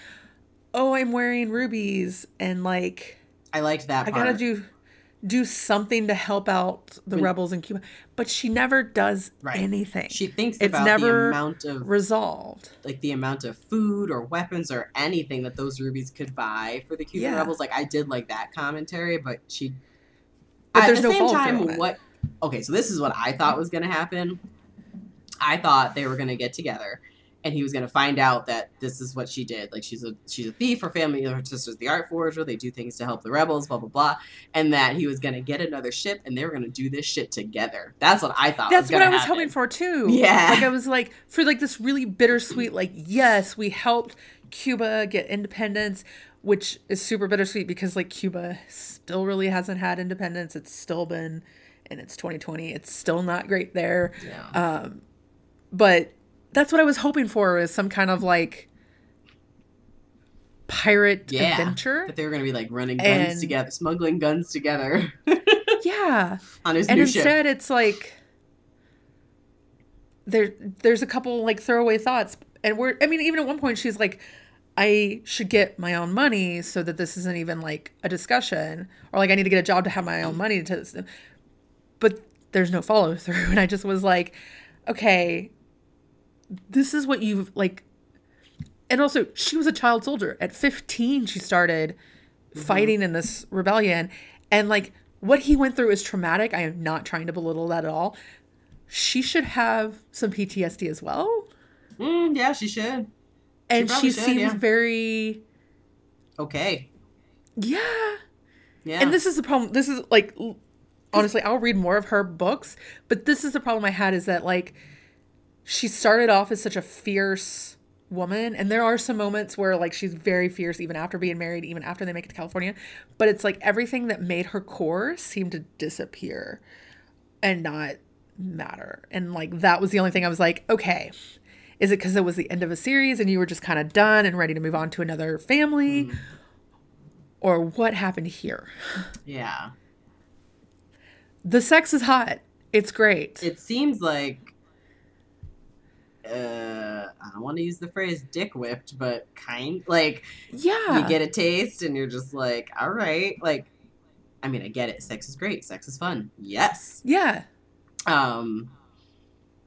"Oh, I'm wearing rubies," and like I liked that. I gotta do do something to help out the when, rebels in Cuba, but she never does right. anything. She thinks it's about never the amount of resolved, like the amount of food or weapons or anything that those rubies could buy for the Cuban yeah. rebels. Like I did like that commentary, but she. But there's the no same time, what? Okay, so this is what I thought was going to happen. I thought they were going to get together and he was going to find out that this is what she did. Like she's a she's a thief. Her family, her sister's the art forger. They do things to help the rebels. Blah blah blah. And that he was going to get another ship, and they were going to do this shit together. That's what I thought. That's what I was happen. hoping for too. Yeah. Like I was like for like this really bittersweet. Like yes, we helped Cuba get independence. Which is super bittersweet because like Cuba still really hasn't had independence. It's still been, and it's 2020. It's still not great there. Yeah. Um, but that's what I was hoping for was some kind of like pirate Yeah. adventure. That they were going to be like running guns And- together, smuggling guns together Yeah. on his and new ship. instead it's like there there's a couple like throwaway thoughts and we're i mean even at one point she's like i should get my own money so that this isn't even like a discussion or like i need to get a job to have my own money to but there's no follow through and i just was like okay this is what you've like and also she was a child soldier at 15 she started fighting in this rebellion and like what he went through is traumatic i am not trying to belittle that at all she should have some ptsd as well Mm, yeah, she should. and probably she should, seems yeah. very Okay. yeah Yeah. and this is the problem this is like honestly i'll read more of her books but this is the problem i had is that like she started off as such a fierce woman and there are some moments where like she's very fierce even after being married even after they make it to california but it's like everything that made her core seemed to disappear and not matter. And like that was the only thing i was like okay is it because it was the end of a series and you were just kind of done and ready to move on to another family? Mm-hmm. Or what happened here? Yeah. the sex is hot. It's great. It seems like uh I don't want to use the phrase dick whipped, but kind like yeah you get a taste and you're just like, all right, like I mean, I get it. Sex is great. Sex is fun. Yes. yeah Um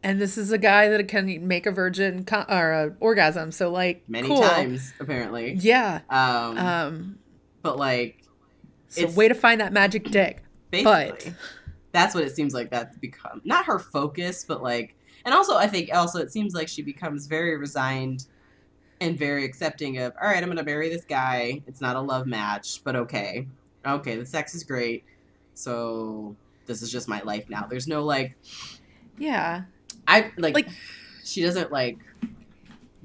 and this is a guy that can make a virgin co- or a orgasm so like many cool. times apparently. yeah Um, um but like so it's- way to find that magic dick basically that's what it seems like that's become not her focus but like and also i think also it seems like she becomes very resigned and very accepting of all right i'm gonna marry this guy. It's not a love match but okay. Okay the sex is great. So this is just my life now. There's no like yeah. I like, Like- she doesn't like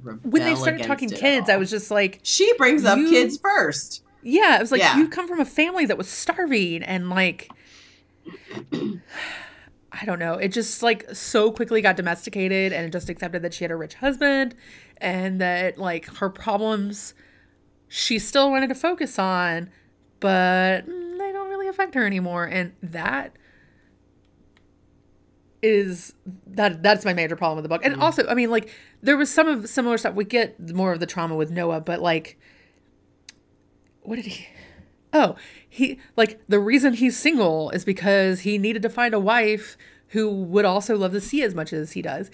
when they started talking kids i was just like she brings up You- kids first. Yeah it was like Yeah. you come from a family that was starving and like I don't know. It just like so quickly got domesticated and just accepted that she had a rich husband and that like her problems she still wanted to focus on, but mm, they don't really affect her anymore. And that is that that's my major problem with the book. And also, I mean, like there was some of similar stuff. We get more of the trauma with Noah, but like what did he Oh, he like the reason he's single is because he needed to find a wife who would also love the sea as much as he does.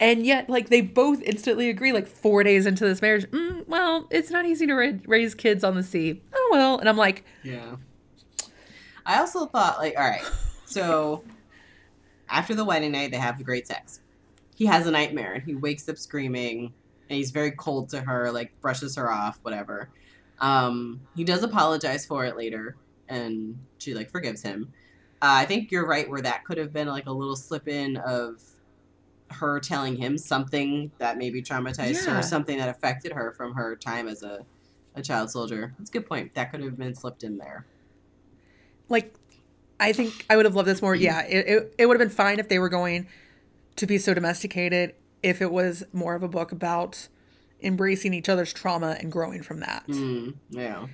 And yet, like they both instantly agree, like four days into this marriage, mm, well, it's not easy to ra- raise kids on the sea. Oh well, and I'm like, Yeah. I also thought, like, all right, so after the wedding night, they have the great sex. He has a nightmare and he wakes up screaming and he's very cold to her, like, brushes her off, whatever. Um, he does apologize for it later and she, like, forgives him. Uh, I think you're right where that could have been, like, a little slip in of her telling him something that maybe traumatized Yeah. her, something that affected her from her time as a, a child soldier. That's a good point. That could have been slipped in there. like I think I would have loved this more. Yeah, it, it, it would have been fine if they were going to be so domesticated if it was more of a book about embracing each other's trauma and growing from that. Mm, yeah.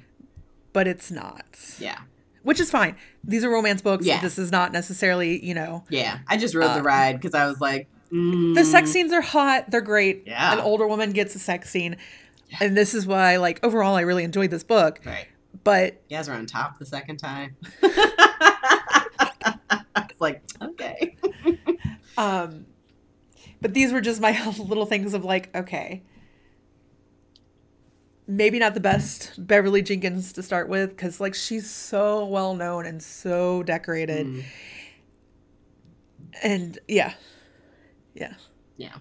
But it's not. Yeah. Which is fine. These are romance books. Yeah. This is not necessarily, you know. Yeah. I just rode the Um, ride because I was like, mm, The sex scenes are hot. They're great. Yeah. An older woman gets a sex scene. And this is why, like, overall, I really enjoyed this book. Right. But You guys are on top the second time. it's like, okay. Um, but these were just my little things of like, okay, maybe not the best Beverly Jenkins to start with because like she's so well known and so decorated, Mm, and yeah, yeah, yeah.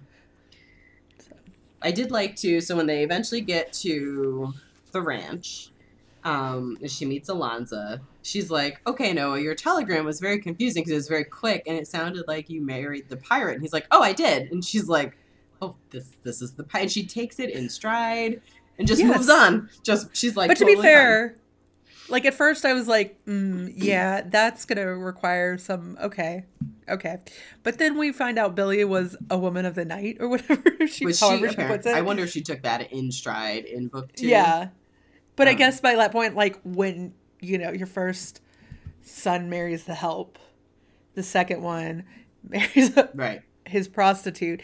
I did like to, so when they eventually get to the ranch, um, she meets Alanza, she's like, okay, Noah, your telegram was very confusing because it was very quick and it sounded like you married the pirate. And he's like, oh, I did. And she's like, oh, this this is the pirate. And she takes it in stride and just Yes. moves on. Just, she's like, but to be totally fine. fair. Like at first, I was like, mm, "Yeah, that's gonna require some okay, okay," but then we find out Billie was a woman of the night or whatever she, Was she, however she apparent- puts it. I wonder if she took that in stride in book two. Yeah. But I Um, guess by that point, like when you know your first son marries the help, the second one marries Right. his prostitute.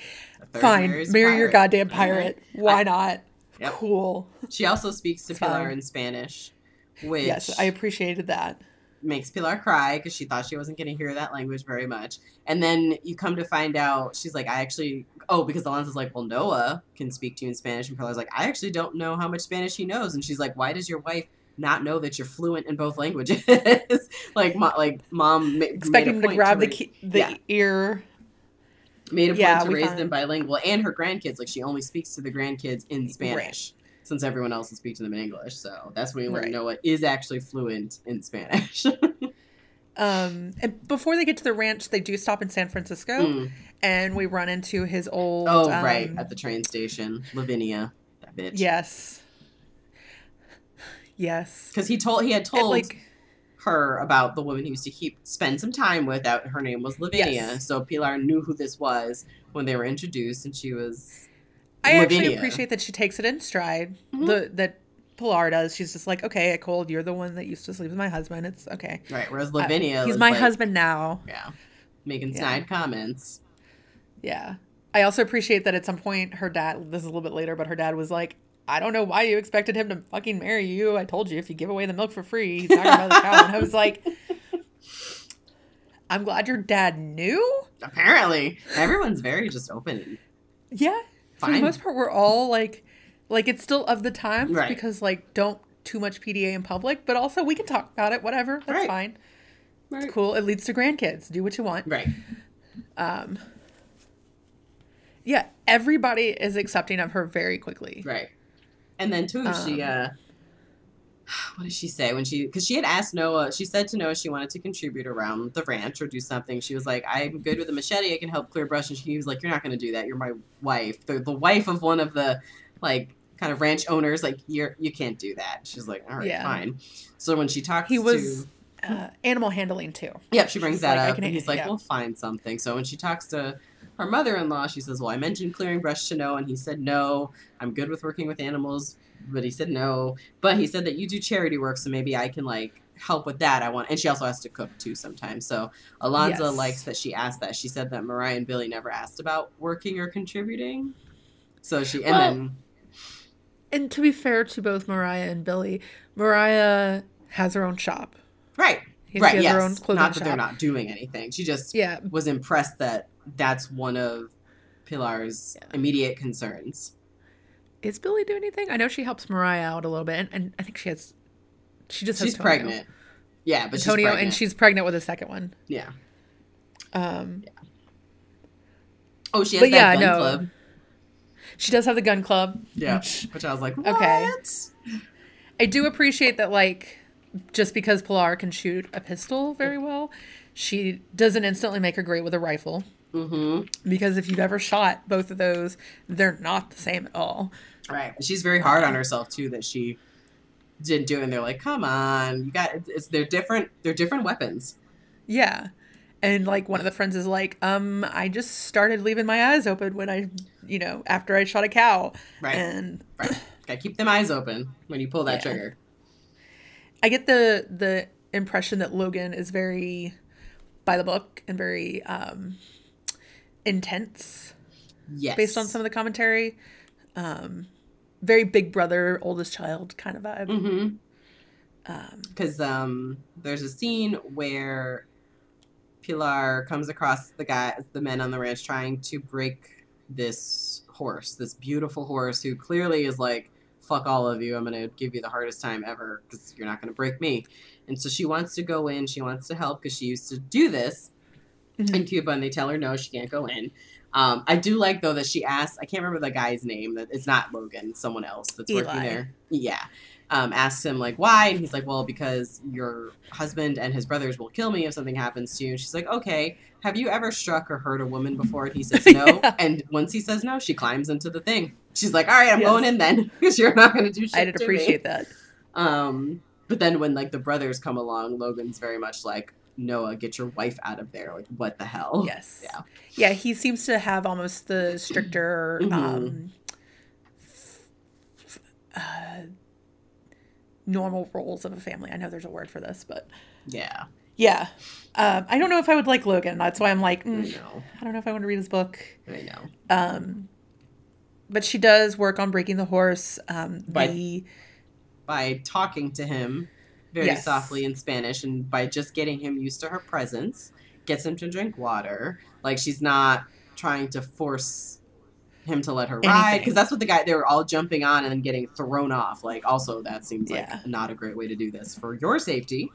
Fine, marry your goddamn pirate. Why I- not? Yep. Cool. She also speaks to Pilar fine. in Spanish, which Yes, I appreciated that. makes Pilar cry because she thought she wasn't going to hear that language very much. And then you come to find out she's like, I actually, oh, because Alanza's like, well, Noah can speak to you in Spanish. And Pilar's like, I actually don't know how much Spanish he knows. And she's like, why does your wife not know that you're fluent in both languages? like, mo- like mom ma- Expect made a him to grab the ra- key, the yeah. ear. Made a point Yeah, to raise found- them bilingual and her grandkids. Like, she only speaks to the grandkids in Spanish. Since everyone else will speak to them in English, so that's when you learn Right. Noah is actually fluent in Spanish. Um, and before they get to the ranch, they do stop in San Francisco, Mm. and we run into his old. Oh, um, right, at the train station, Lavinia, that bitch. Yes. Yes. because he told he had And, told like, her about the woman he used to keep spend some time with. Out her name was Lavinia, Yes. so Pilar knew who this was when they were introduced, and she was. I actually appreciate that she takes it in stride. Mhm. The that Pilar does. She's just like, okay, Cole, you're the one that used to sleep with my husband. It's okay. right. Whereas Uh, Lavinia, he's my like- husband now. Yeah, making Yeah. snide comments. Yeah. I also appreciate that at some point her dad. This is a little bit later, but her dad was like, "I don't know why you expected him to fucking marry you. I told you if you give away the milk for free, he's not gonna the cow." And I was like, "I'm glad your dad knew." Apparently, everyone's very just open. Yeah. For the most part, we're all like, like it's still of the times Right. because like don't too much PDA in public, but also we can talk about it. Whatever, that's Right. fine. Right. It's cool. It leads to grandkids. Do what you want. Right. Um. Yeah, everybody is accepting of her very quickly. Right. And then too, she Um, uh what did she say when she because she had asked Noah she said to Noah she wanted to contribute around the ranch or do something. She was like, I'm good with a machete, I can help clear brush and she was like, You're not gonna do that, you're my wife. The the wife of one of the like kind of ranch owners, like you're you can't do that. She's like, All right, Yeah. fine. So when she talks He was to uh, animal handling too. Yep, she brings She's that like, up, and he's like, yeah. "We'll find something." So when she talks to her mother-in-law, she says, "Well, I mentioned clearing brush to Noah, and he said no. I'm good with working with animals, but he said no. But he said that you do charity work, so maybe I can like help with that. I want." And she also has to cook too sometimes. So Alanza Yes. likes that she asked that. She said that Mariah and Billie never asked about working or contributing. So she and Well, then And to be fair to both Mariah and Billie, Mariah has her own shop. right, She right, has yes, her own clothing not that shop. they're not doing anything. She just Yeah, was impressed that that's one of Pilar's Yeah. immediate concerns. is Billie doing anything? I know she helps Mariah out a little bit, and, and I think she has. She just She's has pregnant. Yeah, but she's Antonio, pregnant. and she's pregnant with a second one. yeah. Um, Oh, she has But that yeah, gun no. club. she does have the gun club. Yeah, which which I was like, Okay. I do appreciate that, like, just because Pilar can shoot a pistol very well, she doesn't instantly make her great with a rifle. Mm-hmm. Because if you've ever shot both of those, they're not the same at all. Right. She's very hard on herself too that she didn't do, it. and they're like, come on, you got. It's they're different. They're different weapons. Yeah. And like one of the friends is like, um, I just started leaving my eyes open when I, you know, after I shot a cow. Right. And Right. Got to keep them eyes open when you pull that Yeah. trigger. I get the the impression that Logan is very by the book and very um intense Yes. based on some of the commentary. Um very big brother, oldest child kind of vibe. Mm-hmm. Um because um, there's a scene where Pilar comes across the guy, the men on the ranch, trying to break this horse, this beautiful horse, who clearly is like, "Fuck all of you! I'm gonna give you the hardest time ever because you're not gonna break me." And so she wants to go in. She wants to help because she used to do this Mhm. in Cuba, and they tell her no, she can't go in. Um, I do like though that she asks. I can't remember the guy's name. That it's not Logan. Someone else that's working there. Yeah. Um, asks him like why, and he's like, well, because your husband and his brothers will kill me if something happens to you. And she's like, okay. Have you ever struck or hurt a woman before? And he says no. Yeah. And once he says no, she climbs into the thing. She's like, all right, I'm Yes. going in then because you're not going to do shit. I did to me." appreciate that. Um, but then when like the brothers come along, Logan's very much like, Noah, get your wife out of there. Like, what the hell? Yes. Yeah. Yeah, he seems to have almost the stricter Mhm. um uh, normal roles of a family. I know there's a word for this, but Yeah. yeah. Um, I don't know if I would like Logan. That's why I'm like, I mm, know. I don't know if I want to read his book. I know. Um, but she does work on breaking the horse. Um, By- the By talking to him very Yes. softly in Spanish and by just getting him used to her presence, gets him to drink water. Like she's not trying to force him to let her ride because that's what the guy they were all jumping on and then getting thrown off. Like also that seems Yeah. like not a great way to do this for your safety.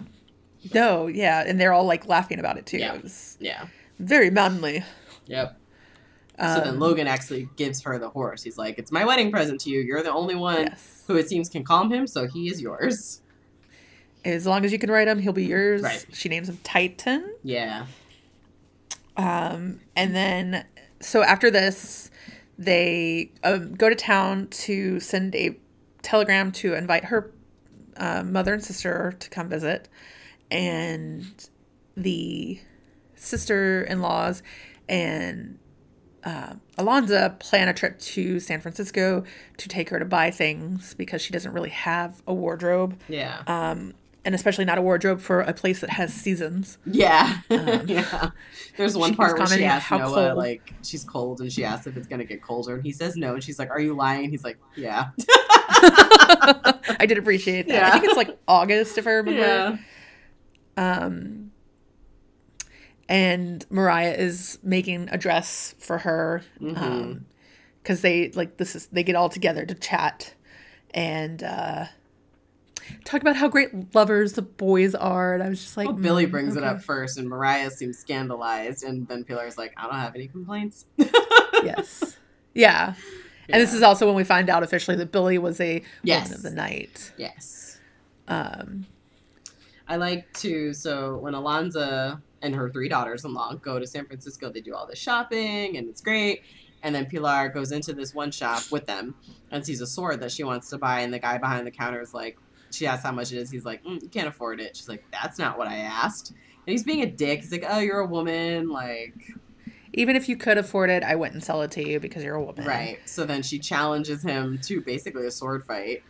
no, yeah, and they're all like laughing about it too. Yeah. It Yeah. very manly. Yep. Um, So then Logan actually gives her the horse. He's like, "It's my wedding present to you. You're the only one yes. who it seems can calm him, so he is yours." As long as you can write him, he'll be yours. Right. She names him Titan. Yeah. Um, and then, so after this, they um, go to town to send a telegram to invite her uh, mother and sister to come visit. And the sister in laws and uh, Alanza plan a trip to San Francisco to take her to buy things because she doesn't really have a wardrobe. Yeah. Um, and especially not a wardrobe for a place that has seasons. Yeah. Um, yeah. There's one part where she asks how Noah, cold. like, she's cold, and she asks if it's going to get colder. And he says no. And she's like, Are you lying? He's like, Yeah. I did appreciate that. I think it's like August, if I remember. yeah. Um, and Mariah is making a dress for her Mhm. um, because they like this is they get all together to chat and uh, talk about how great lovers the boys are. And I was just like, Well, Billie mm, brings it up first, and Mariah seems scandalized. And then Pilar's like, I don't have any complaints. yes, yeah. And this is also when we find out officially that Billie was a Yes. woman of the night. Yes. Um, I like to so when Alanza and her three daughters-in-law go to San Francisco, they do all the shopping and it's great. And then Pilar goes into this one shop with them and sees a sword that she wants to buy, and the guy behind the counter is like, she asks how much it is. He's like, mm, you can't afford it. She's like, that's not what I asked. And he's being a dick. He's like, oh, you're a woman, like even if you could afford it, I wouldn't sell it to you because you're a woman. right. So then she challenges him to basically a sword fight.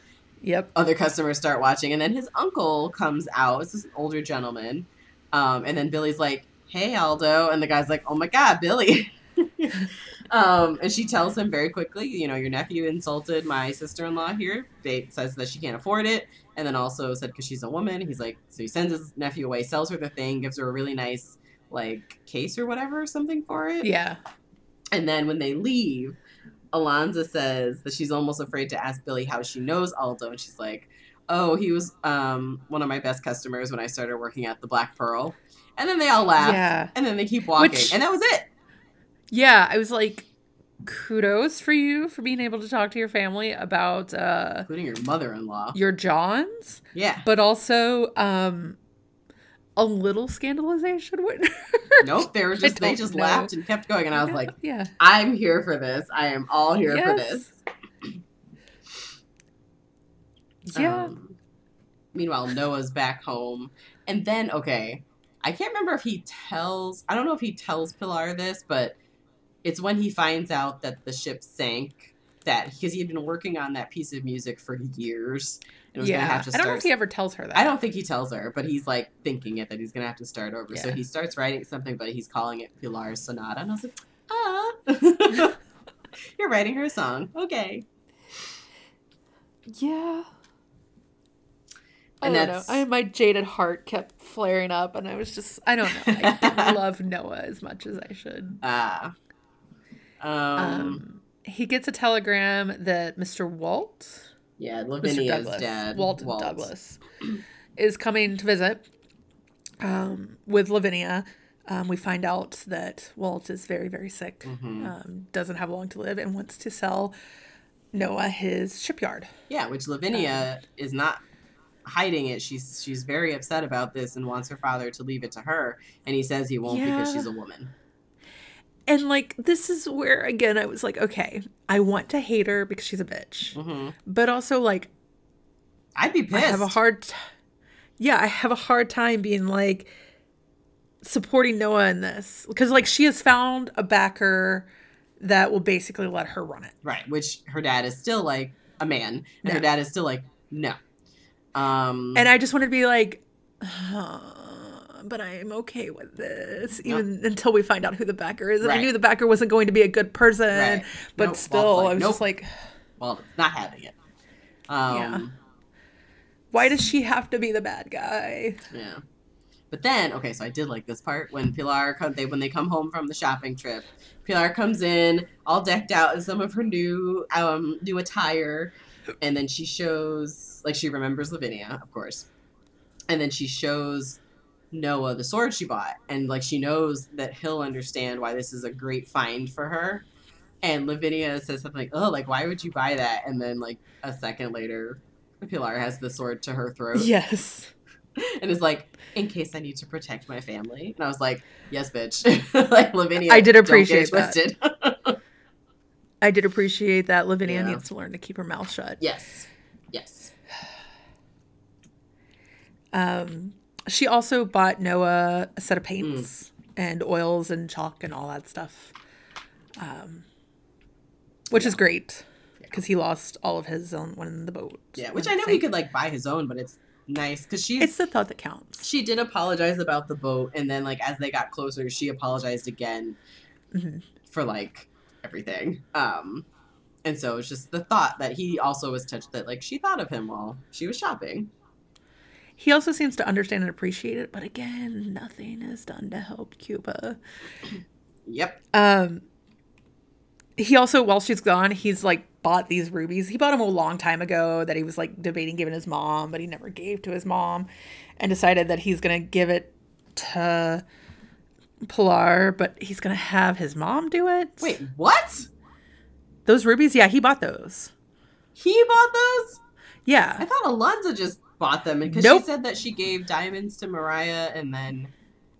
Yep. other customers start watching, and then his uncle comes out. It's this older gentleman, um, and then Billie's like, "Hey, Aldo," and the guy's like, "Oh my God, Billie." um, and she tells him very quickly, you know, your nephew insulted my sister-in-law here. They says that she can't afford it, and then also said because she's a woman. He's like, so he sends his nephew away, sells her the thing, gives her a really nice like case or whatever or something for it. Yeah. And then when they leave, Alanza says that she's almost afraid to ask Billie how she knows Aldo, and she's like, "Oh, he was um, one of my best customers when I started working at the Black Pearl." And then they all laugh, Yeah. and then they keep walking, Which- and that was it. Yeah. I was like, kudos for you for being able to talk to your family about uh, Including your mother-in-law. your Johns, Yeah. but also um, a little scandalization wouldn't Nope. They were just they just know. laughed and kept going, and I was Yeah, like, yeah. "I'm here for this. I am all here for this." Yeah. Um, meanwhile, Noah's back home. And then, okay, I can't remember if he tells, I don't know if he tells Pilar this, but it's when he finds out that the ship sank that, because he had been working on that piece of music for years. And was yeah. to have to I don't know if he ever tells her that. I don't think he tells her, but he's like thinking it that he's going to have to start over. So he starts writing something, but he's calling it Pilar's Sonata. And I was like, ah. You're writing her a song. Okay. Yeah. I And don't know. I, my jaded heart kept flaring up, and I was just, I don't know. I didn't love Noah as much as I should. Ah. Um Um, he gets a telegram that Mr. Walt, Yeah, Mr. Lavinia's Douglas, dad. Walt, Douglas, is coming to visit um, with Lavinia. Um, we find out that Walt is very, very sick, Mhm. um, doesn't have long to live, and wants to sell Noah his shipyard. Yeah, which Lavinia is not hiding it. She's she's very upset about this and wants her father to leave it to her. And he says he won't because she's a woman. And like, this is where, again, I was like, okay, I want to hate her because she's a bitch. hmm But also, like, I'd be pissed. I have a hard, t- yeah, I have a hard time being like supporting Noah in this because like she has found a backer that will basically let her run it. right, which her dad is still like a man, and her dad is still like no. Um, And I just wanted to be like, "Uh, but I am okay with this, even until we find out who the backer is. And I knew the backer wasn't going to be a good person, Right. but Nope, still, like, I was nope. just like, well, not having it. Um, Yeah. why does she have to be the bad guy? Yeah. But then, okay, so I did like this part when Pilar come they when they come home from the shopping trip. Pilar comes in all decked out in some of her new um new attire, and then she shows like she remembers Lavinia, of course, and then she shows Noah the sword she bought, and like she knows that he'll understand why this is a great find for her. And Lavinia says something like, "Oh, like why would you buy that?" And then like a second later, Pilar has the sword to her throat Yes. and is like, in case I need to protect my family. And I was like, yes, bitch. like Lavinia. I did appreciate that. I did appreciate that Lavinia Yeah. needs to learn to keep her mouth shut. yes. Yes. Um, she also bought Noah a set of paints Mm. and oils and chalk and all that stuff, um, which is great because he lost all of his on when in the boat. Yeah. Which I know he could like buy his own, but it's nice because she's It's the thought that counts. she did apologize about the boat, and then like as they got closer, she apologized again Mhm. for like everything. Um, and so it's just the thought that he also was touched that like she thought of him while she was shopping. He also seems to understand and appreciate it, but again, nothing is done to help Cuba. Yep. Um, he also, while she's gone, he's like bought these rubies. He bought them a long time ago that he was like debating giving his mom, but he never gave to his mom, and decided that he's gonna give it to Pilar, but he's gonna have his mom do it. Wait, what? those rubies? Yeah, he bought those. He bought those? Yeah. I thought Alanza just bought them because Nope. she said that she gave diamonds to Mariah and then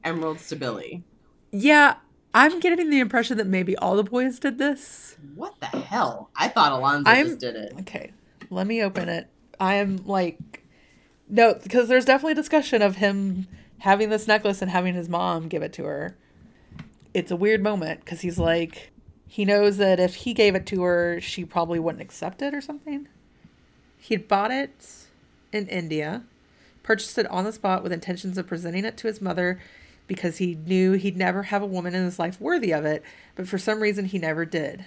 emeralds to Billie. yeah. I'm getting the impression that maybe all the boys did this. What the hell? I thought Alanza I'm- just did it. Okay, let me open it. I am like, no, because there's definitely discussion of him having this necklace and having his mom give it to her. It's a weird moment because he's like, he knows that if he gave it to her, she probably wouldn't accept it or something. He'd bought it in India, purchased it on the spot with intentions of presenting it to his mother because he knew he'd never have a woman in his life worthy of it, but for some reason he never did.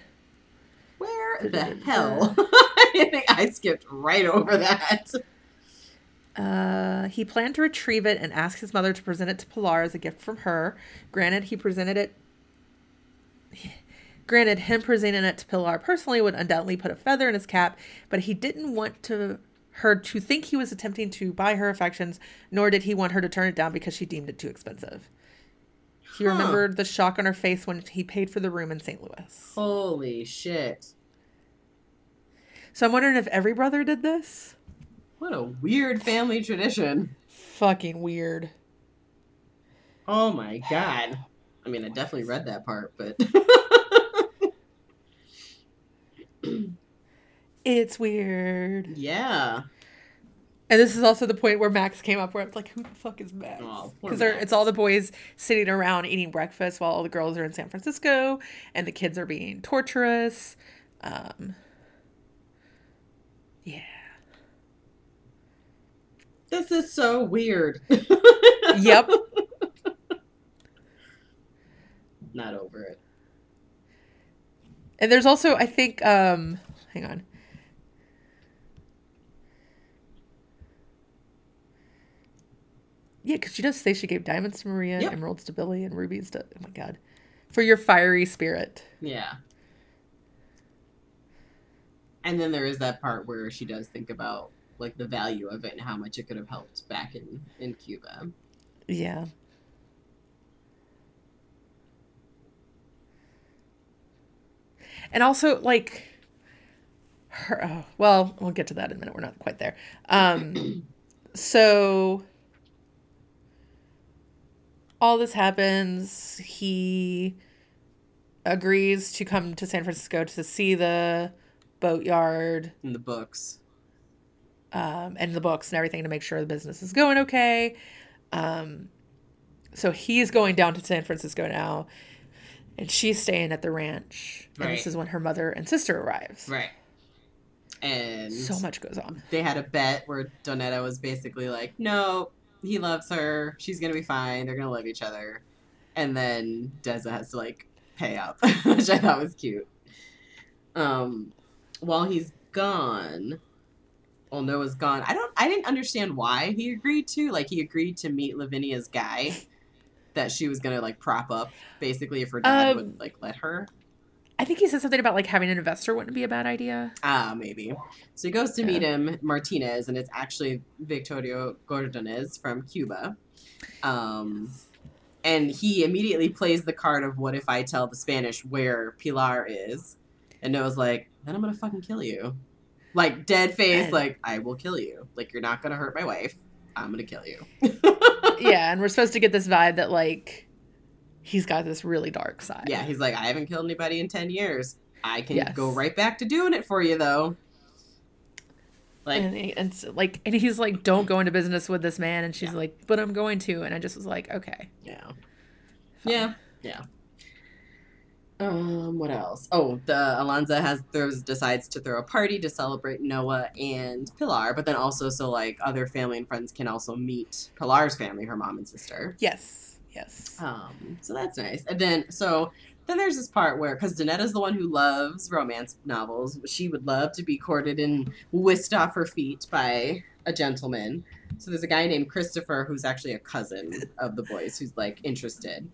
Where the hell? I think I skipped right over that. Uh, he planned to retrieve it and ask his mother to present it to Pilar as a gift from her. Granted, he presented it. Granted, him presenting it to Pilar personally would undoubtedly put a feather in his cap, but he didn't want to her to think he was attempting to buy her affections, nor did he want her to turn it down because she deemed it too expensive. He Huh. remembered the shock on her face when he paid for the room in St. Louis. Holy shit. So I'm wondering if every brother did this. What a weird family tradition. Fucking weird. Oh my god. I mean, I definitely read that part, but It's weird. yeah. And this is also the point where Max came up, where it's like, who the fuck is Max? Oh, Because Max. it's all the boys sitting around eating breakfast while all the girls are in San Francisco, and the kids are being torturous. Um, yeah, This is so weird. yep. Not over it. And there's also, I think, um, hang on. Yeah, because she does say she gave diamonds to Maria, Yep. emeralds to Billie, and rubies to. Oh my god, for your fiery spirit. Yeah. And then there is that part where she does think about like the value of it and how much it could have helped back in in Cuba. Yeah. And also, like, her. Oh, well, we'll get to that in a minute. We're not quite there. Um, so all this happens. He agrees to come to San Francisco to see the boatyard In the books. um, and the books and everything to make sure the business is going okay. Um, so he's going down to San Francisco now, and she's staying at the ranch. And this is when her mother and sister arrives. Right. And So much goes on. they had a bet where Donetta was basically like, no, he loves her. She's going to be fine. They're going to love each other. And then Deza has to like pay up, which I thought was cute. Um, while he's gone, well, Noah's gone. I don't, I didn't understand why he agreed to. Like, he agreed to meet Lavinia's guy that she was going to like prop up basically if her dad Um, would like let her. I think he said something about like having an investor wouldn't be a bad idea. Ah, maybe. So he goes to meet him, Martinez, and it's actually Victorio Gordonez from Cuba. Um, and he immediately plays the card of what if I tell the Spanish where Pilar is? And Noah's like, then I'm gonna fucking kill you. Like dead face, like I will kill you. Like you're not gonna hurt my wife. I'm gonna kill you. yeah, and we're supposed to get this vibe that like he's got this really dark side. Yeah, he's like, I haven't killed anybody in ten years. I can Yes. go right back to doing it for you though. Like and, he, and so, like and he's like don't go into business with this man and she's Yeah. like but i'm going to and i just was like okay Yeah. fine. Yeah. Yeah. Um, what else? Oh, the Alanza has throws decides to throw a party to celebrate Noah and Pilar, but then also so like other family and friends can also meet Pilar's family, her mom and sister. yes yes Um, so that's nice. And then so then there's this part where because Danetta's the one who loves romance novels, she would love to be courted and whisked off her feet by a gentleman. So there's a guy named Christopher who's actually a cousin of the boys who's like interested.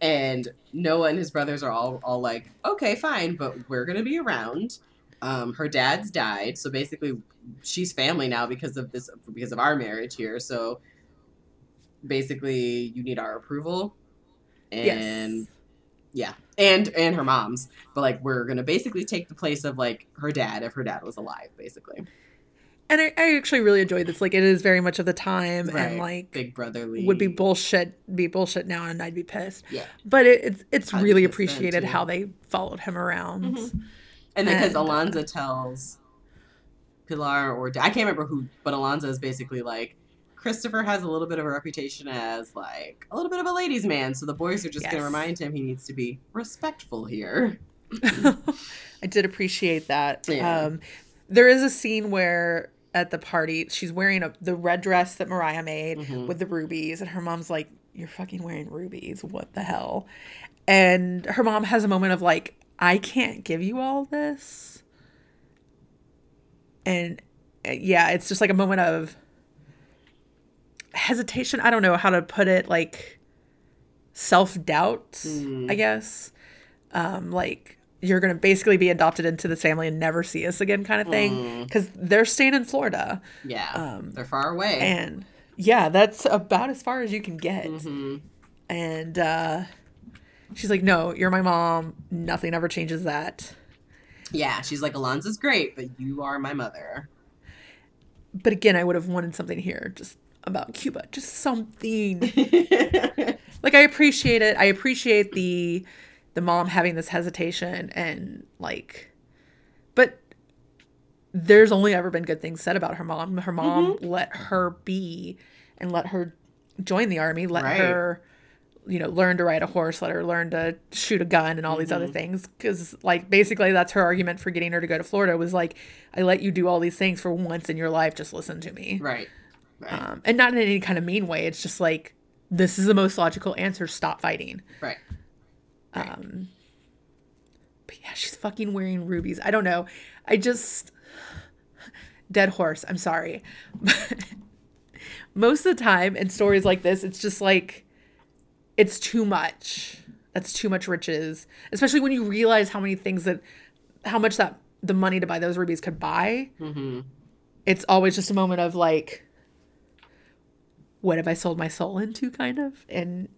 And Noah and his brothers are all all like, okay, fine, but we're gonna be around. Um, her dad's died, so basically she's family now because of this because of our marriage here. So basically you need our approval. And yes yeah. And and her mom's. But like we're gonna basically take the place of like her dad if her dad was alive, basically. and I, I actually really enjoyed this like it is very much of the time and like Big brotherly would be bullshit be bullshit now and i'd be pissed Yeah. but it, it's it's I'd really appreciated how they followed him around Mhm. And then because uh, Alanza tells Pilar or I can't remember who, but Alanza is basically like Christopher has a little bit of a reputation as like a little bit of a ladies' man, so the boys are just Yes. gonna remind him he needs to be respectful here. I did appreciate that. Yeah. Um, there is a scene where at the party she's wearing a, the red dress that Mariah made Mhm. with the rubies, and her mom's like, "You're fucking wearing rubies. What the hell?" And her mom has a moment of like, "I can't give you all this," and uh, yeah, it's just like a moment of hesitation. I don't know how to put it. Like self doubt, Mm. I guess um, like you're gonna basically be adopted into this family and never see us again, kind of thing. Mm. Because they're staying in Florida, Yeah. Um, They're far away. and yeah, that's about as far as you can get. Mhm. And uh, she's like, "No, you're my mom. Nothing ever changes that." Yeah, she's like Alanza's great, but you are my mother. But again, I would have wanted something here, just about Cuba, just something. like I appreciate it. I appreciate the the mom having this hesitation and like but there's only ever been good things said about her mom. Her mom mm-hmm. let her be and let her join the army, let Right. her you know, learn to ride a horse, let her learn to shoot a gun and all these other mm-hmm. things cuz like basically that's her argument for getting her to go to Florida was like I let you do all these things for once in your life, just listen to me right. Right. um, and not in any kind of mean way. It's just like this is the most logical answer. Stop fighting. right. Right. Um, but yeah, she's fucking wearing rubies. I don't know. I just dead horse. I'm sorry. Most of the time in stories like this, it's just like it's too much. That's too much riches, especially when you realize how many things that, how much that the money to buy those rubies could buy hmm it's always just a moment of like what have i sold my soul into kind of and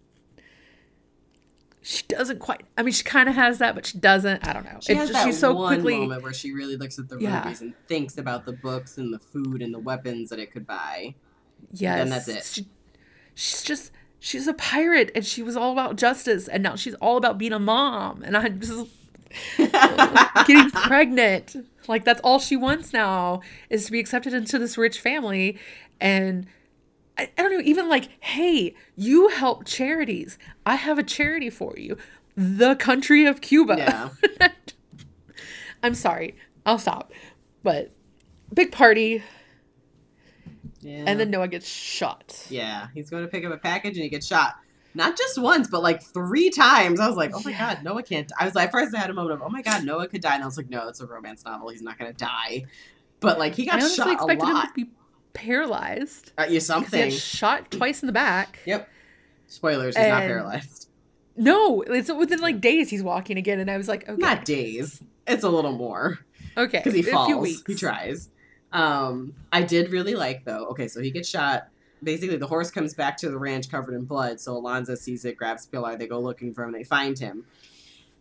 she doesn't quite i mean she kind of has that but she doesn't i don't know She It's has that she's so one quickly moment where she really looks at the Yeah. rubies and thinks about the books and the food and the weapons that it could buy. yes and that's it. She- she's just she's a pirate and she was all about justice and now she's all about being a mom and I'm just getting pregnant. Like that's all she wants now is to be accepted into this rich family. And I, I don't know, even like, hey, you help charities. I have a charity for you. The country of Cuba. Yeah. I'm sorry. I'll stop. But big party, Yeah. and then Noah gets shot. yeah, he's going to pick up a package and he gets shot. Not just once, but like three times. I was like, oh my Yeah. god, Noah can't. I was like, first I had a moment of, oh my god, Noah could die, and I was like, no, it's a romance novel. He's not going to die. But like, he got shot a expected him lot. to be paralyzed. Uh, you He something. got shot twice in the back. Yep. Spoilers, he's not paralyzed. No, it's within like days he's walking again, and I was like, okay, Not days. It's a little more. okay, because he a few falls. weeks. He tries. Um, I did really like though. Okay, so he gets shot. Basically, the horse comes back to the ranch covered in blood. So Alanza sees it, grabs Pilar. They go looking for him. They find him.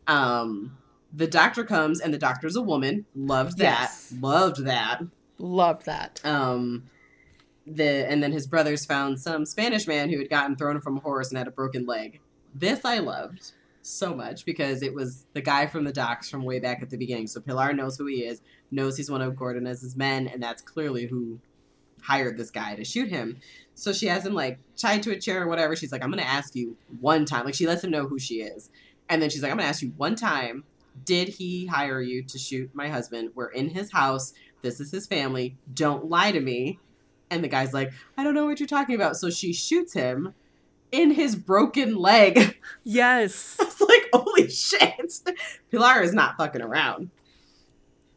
Um, the doctor comes, and the doctor's a woman. Loved that. Yes. Loved that. Loved that. Um, the and then his brothers found some Spanish man who had gotten thrown from a horse and had a broken leg. This I loved so much because it was the guy from the docks from way back at the beginning. So Pilar knows who he is, knows he's one of Gordonez's men, and that's clearly who hired this guy to shoot him. So she has him like tied to a chair or whatever. She's like, I'm gonna ask you one time. Like she lets him know who she is. And then she's like, I'm gonna ask you one time, did he hire you to shoot my husband? We're in his house. This is his family. Don't lie to me. And the guy's like, I don't know what you're talking about. So she shoots him in his broken leg. Yes. I was like, holy shit. Pilar is not fucking around.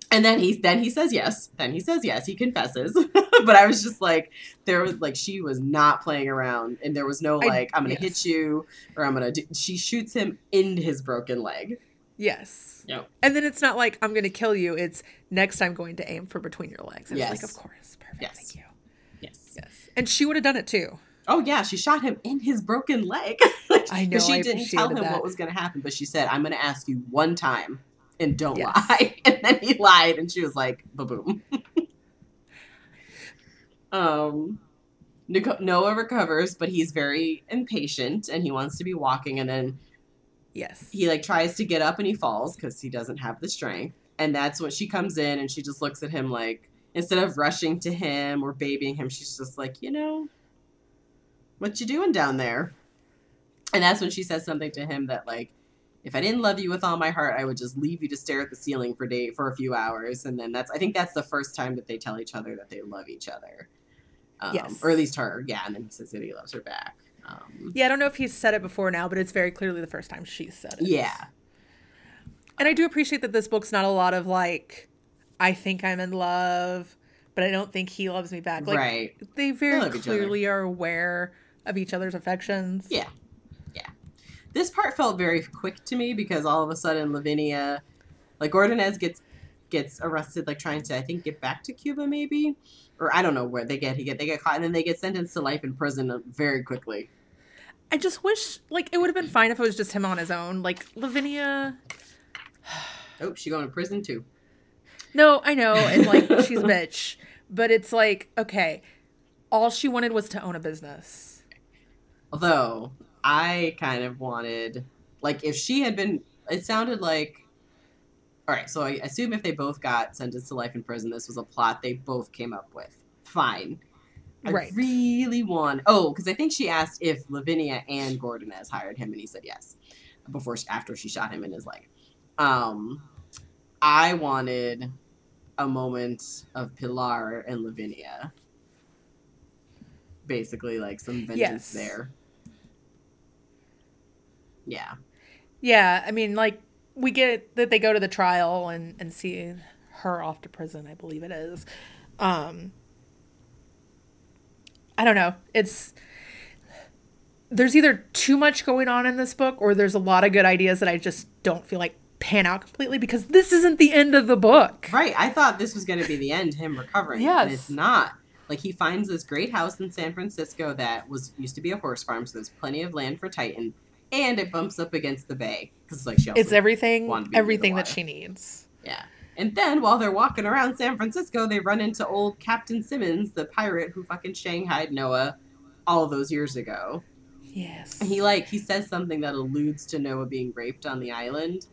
And then he then he says yes. Then he says yes. He confesses. but I was just like, there was like she was not playing around, and there was no like, I, am gonna yes. hit you or I'm gonna. Do, she shoots him in his broken leg. Yes. Yep. And then it's not like I'm going to kill you. It's next I'm going to aim for between your legs. And I was like, of course. Perfect. Yes. Thank you. Yes. And she would have done it too. Oh yeah, she shot him in his broken leg. I know, she I didn't tell him that. what was gonna happen, but she said, "I'm gonna ask you one time, and don't Yes. lie." And then he lied, and she was like, "Ba boom." um, Nico- Noah recovers, but he's very impatient, and he wants to be walking, and then Yes. he like tries to get up, and he falls because he doesn't have the strength. And that's when she comes in, and she just looks at him like, instead of rushing to him or babying him, she's just like, you know, what you doing down there? And that's when she says something to him that like, if I didn't love you with all my heart, I would just leave you to stare at the ceiling for day for a few hours. And then that's I think that's the first time that they tell each other that they love each other. Um, Yes. Or at least her, yeah. And then he says that he loves her back. Um, Yeah, I don't know if he's said it before now, but it's very clearly the first time she's said it. yeah. And I do appreciate that this book's not a lot of like, I think I'm in love, but I don't think he loves me back. Like right. they very other. clearly are aware of each other's affections. Yeah. Yeah. This part felt very quick to me because all of a sudden Lavinia like Gordonez gets gets arrested like trying to I think get back to Cuba maybe or I don't know where they get he get they get caught and then they get sentenced to life in prison very quickly. I just wish like it would have been fine if it was just him on his own. Like Lavinia Oh, she going to prison too. No, I know, and like she's a bitch. But it's like, okay, all she wanted was to own a business. Although I kind of wanted like if she had been it sounded like all right, so I assume if they both got sentenced to life in prison, this was a plot they both came up with. Fine. I Right. really want. Oh, because I think she asked if Lavinia and Gordonez hired him, and he said yes. Before she, after she shot him in his leg. Um, I wanted a moment of Pilar and Lavinia. Basically, like some vengeance Yes. there. Yeah. Yeah, I mean, like we get that they go to the trial and and see her off to prison. I believe it is. Um, I don't know. It's there's either too much going on in this book, or there's a lot of good ideas that I just don't feel like pan out completely because this isn't the end of the book. Right. I thought this was going to be the end, him recovering. Yes. And it's not. Like he finds this great house in San Francisco that was used to be a horse farm, so there's plenty of land for Titan, and it bumps up against the bay because like she It's everything, to be near the everything that she needs. yeah. And then while they're walking around San Francisco, they run into old Captain Simmons, the pirate who fucking shanghaied Noah all those years ago. Yes. And he like he says something that alludes to Noah being raped on the island.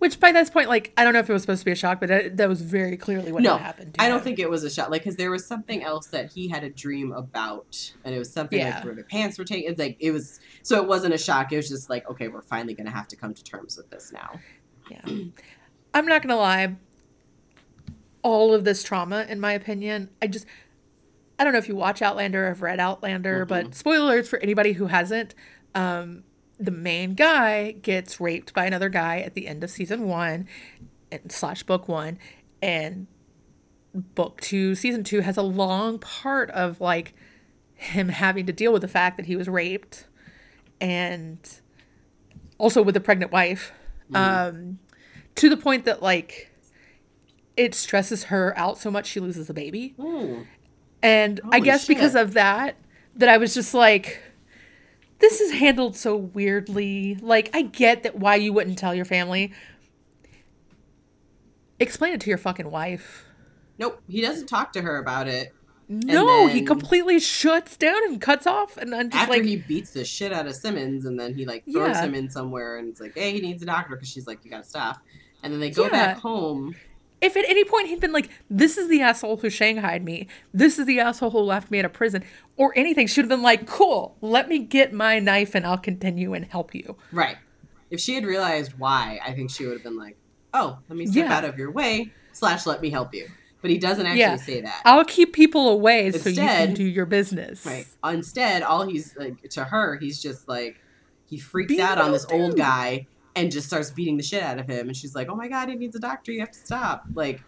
Which by this point, like, I don't know if it was supposed to be a shock, but that, that was very clearly what No, happened. to I don't think it was a shot. Like, because there was something else that he had a dream about, and it was something Yeah. like where the pants were taken. It's like it was, so it wasn't a shock. It was just like, okay, we're finally gonna have to come to terms with this now. Yeah. I'm not gonna lie. all of this trauma, in my opinion. I just, I don't know if you watch Outlander or have read Outlander, but spoilers for anybody who hasn't. Um, the main guy gets raped by another guy at the end of season one, and slash book one, and book two, season two has a long part of like him having to deal with the fact that he was raped, and also with a pregnant wife, um, to the point that like it stresses her out so much she loses the baby. Ooh. And I Holy guess because of that, that I was just like, this is handled so weirdly. Like, I get that why you wouldn't tell your family. Explain it to your fucking wife. Nope, he doesn't talk to her about it No, he completely shuts down and cuts off, and I'm just after like, he beats the shit out of Simmons, and then he like throws Yeah. him in somewhere, and it's like, hey, he needs a doctor because she's like, you gotta stop. And then they go Yeah. back home. If at any point he'd been like, "This is the asshole who shanghaied me. This is the asshole who left me at a prison," or anything, she'd have been like, "Cool, let me get my knife and I'll continue and help you." Right. If she had realized why, I think she would have been like, oh, let me step Yeah. out of your way, slash, let me help you. But he doesn't actually Yeah. say that. I'll keep people away so you can do your business. Right. Instead, all he's like to her, he's just like he freaks Beat out on this old old guy and just starts beating the shit out of him. And she's like, "Oh my god, he needs a doctor. You have to stop." Like,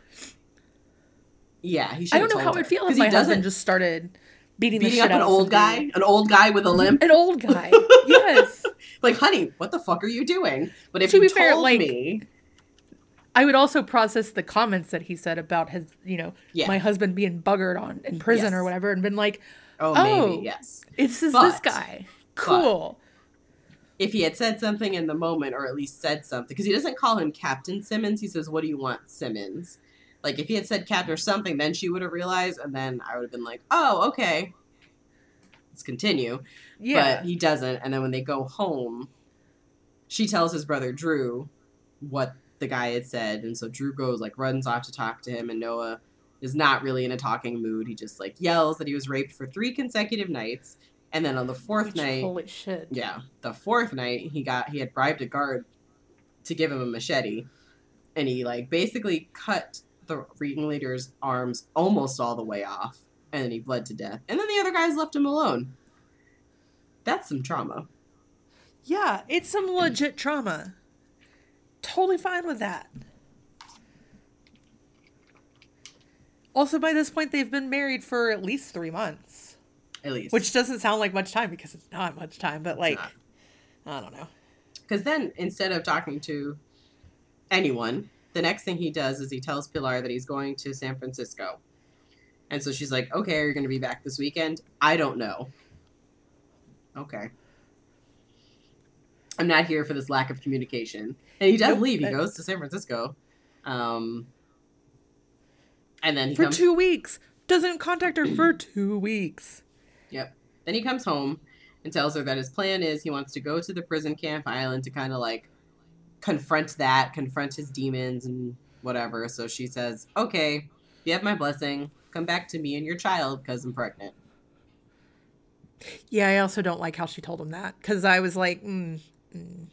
yeah, he should. I don't know how I'd feel if my he doesn't husband just started beating, the beating shit up an old guy, an old guy with a limp. An old guy. yes. Like, honey, what the fuck are you doing? But if To you be told fair, like, me, I would also process the comments that he said about his, you know, Yeah. my husband being buggered on in prison Yes. or whatever, and been like, oh, Oh. maybe yes. "It's this, this guy. Cool." If he had said something in the moment, or at least said something, because he doesn't call him Captain Simmons, he says, "What do you want, Simmons?" Like if he had said Captain or something, then she would have realized, and then I would have been like, "Oh, okay, let's continue." yeah. But he doesn't, and then when they go home, she tells his brother Drew what the guy had said, and so Drew goes like runs off to talk to him, and Noah is not really in a talking mood. He just like yells that he was raped for three consecutive nights, and then on the fourth Which, night, holy shit. yeah, the fourth night he got he had bribed a guard to give him a machete, and he like basically cut the ringleader's arms almost all the way off, and then he bled to death. And then the other guys left him alone. That's some trauma. Yeah, it's some legit trauma. Totally fine with that. Also, by this point, they've been married for at least three months, At least, which doesn't sound like much time because it's not much time, but like. I don't know. because then instead of talking to anyone, the next thing he does is he tells Pilar that he's going to San Francisco. And so she's like, "Okay, are you going to be back this weekend?" I don't know. Okay. I'm not here for this lack of communication. And he does leave. He goes to San Francisco. Um and then he For comes two weeks. Doesn't contact her for two weeks. Then he comes home and tells her that his plan is he wants to go to the prison camp island to kind of like confront that, confront his demons and whatever. So she says, "Okay, you have my blessing. Come back to me and your child because I'm pregnant." Yeah, I also don't like how she told him that because I was like, mm, mm,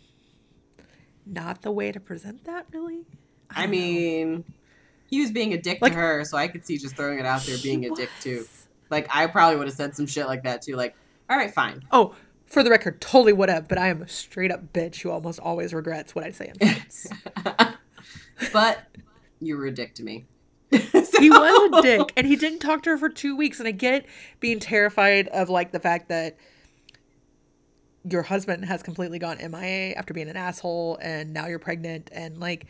not the way to present that, really. I, know. mean, he was being a dick Like- to her, so I could see just throwing it out there being He a dick too. Like I probably would have said some shit like that too. Like, all right, fine. Oh, for the record, totally would have, but I am a straight up bitch who almost always regrets what I say in but you were a dick to me. he was a dick, and he didn't talk to her for two weeks. And I get being terrified of like the fact that your husband has completely gone MIA after being an asshole, and now you're pregnant, and like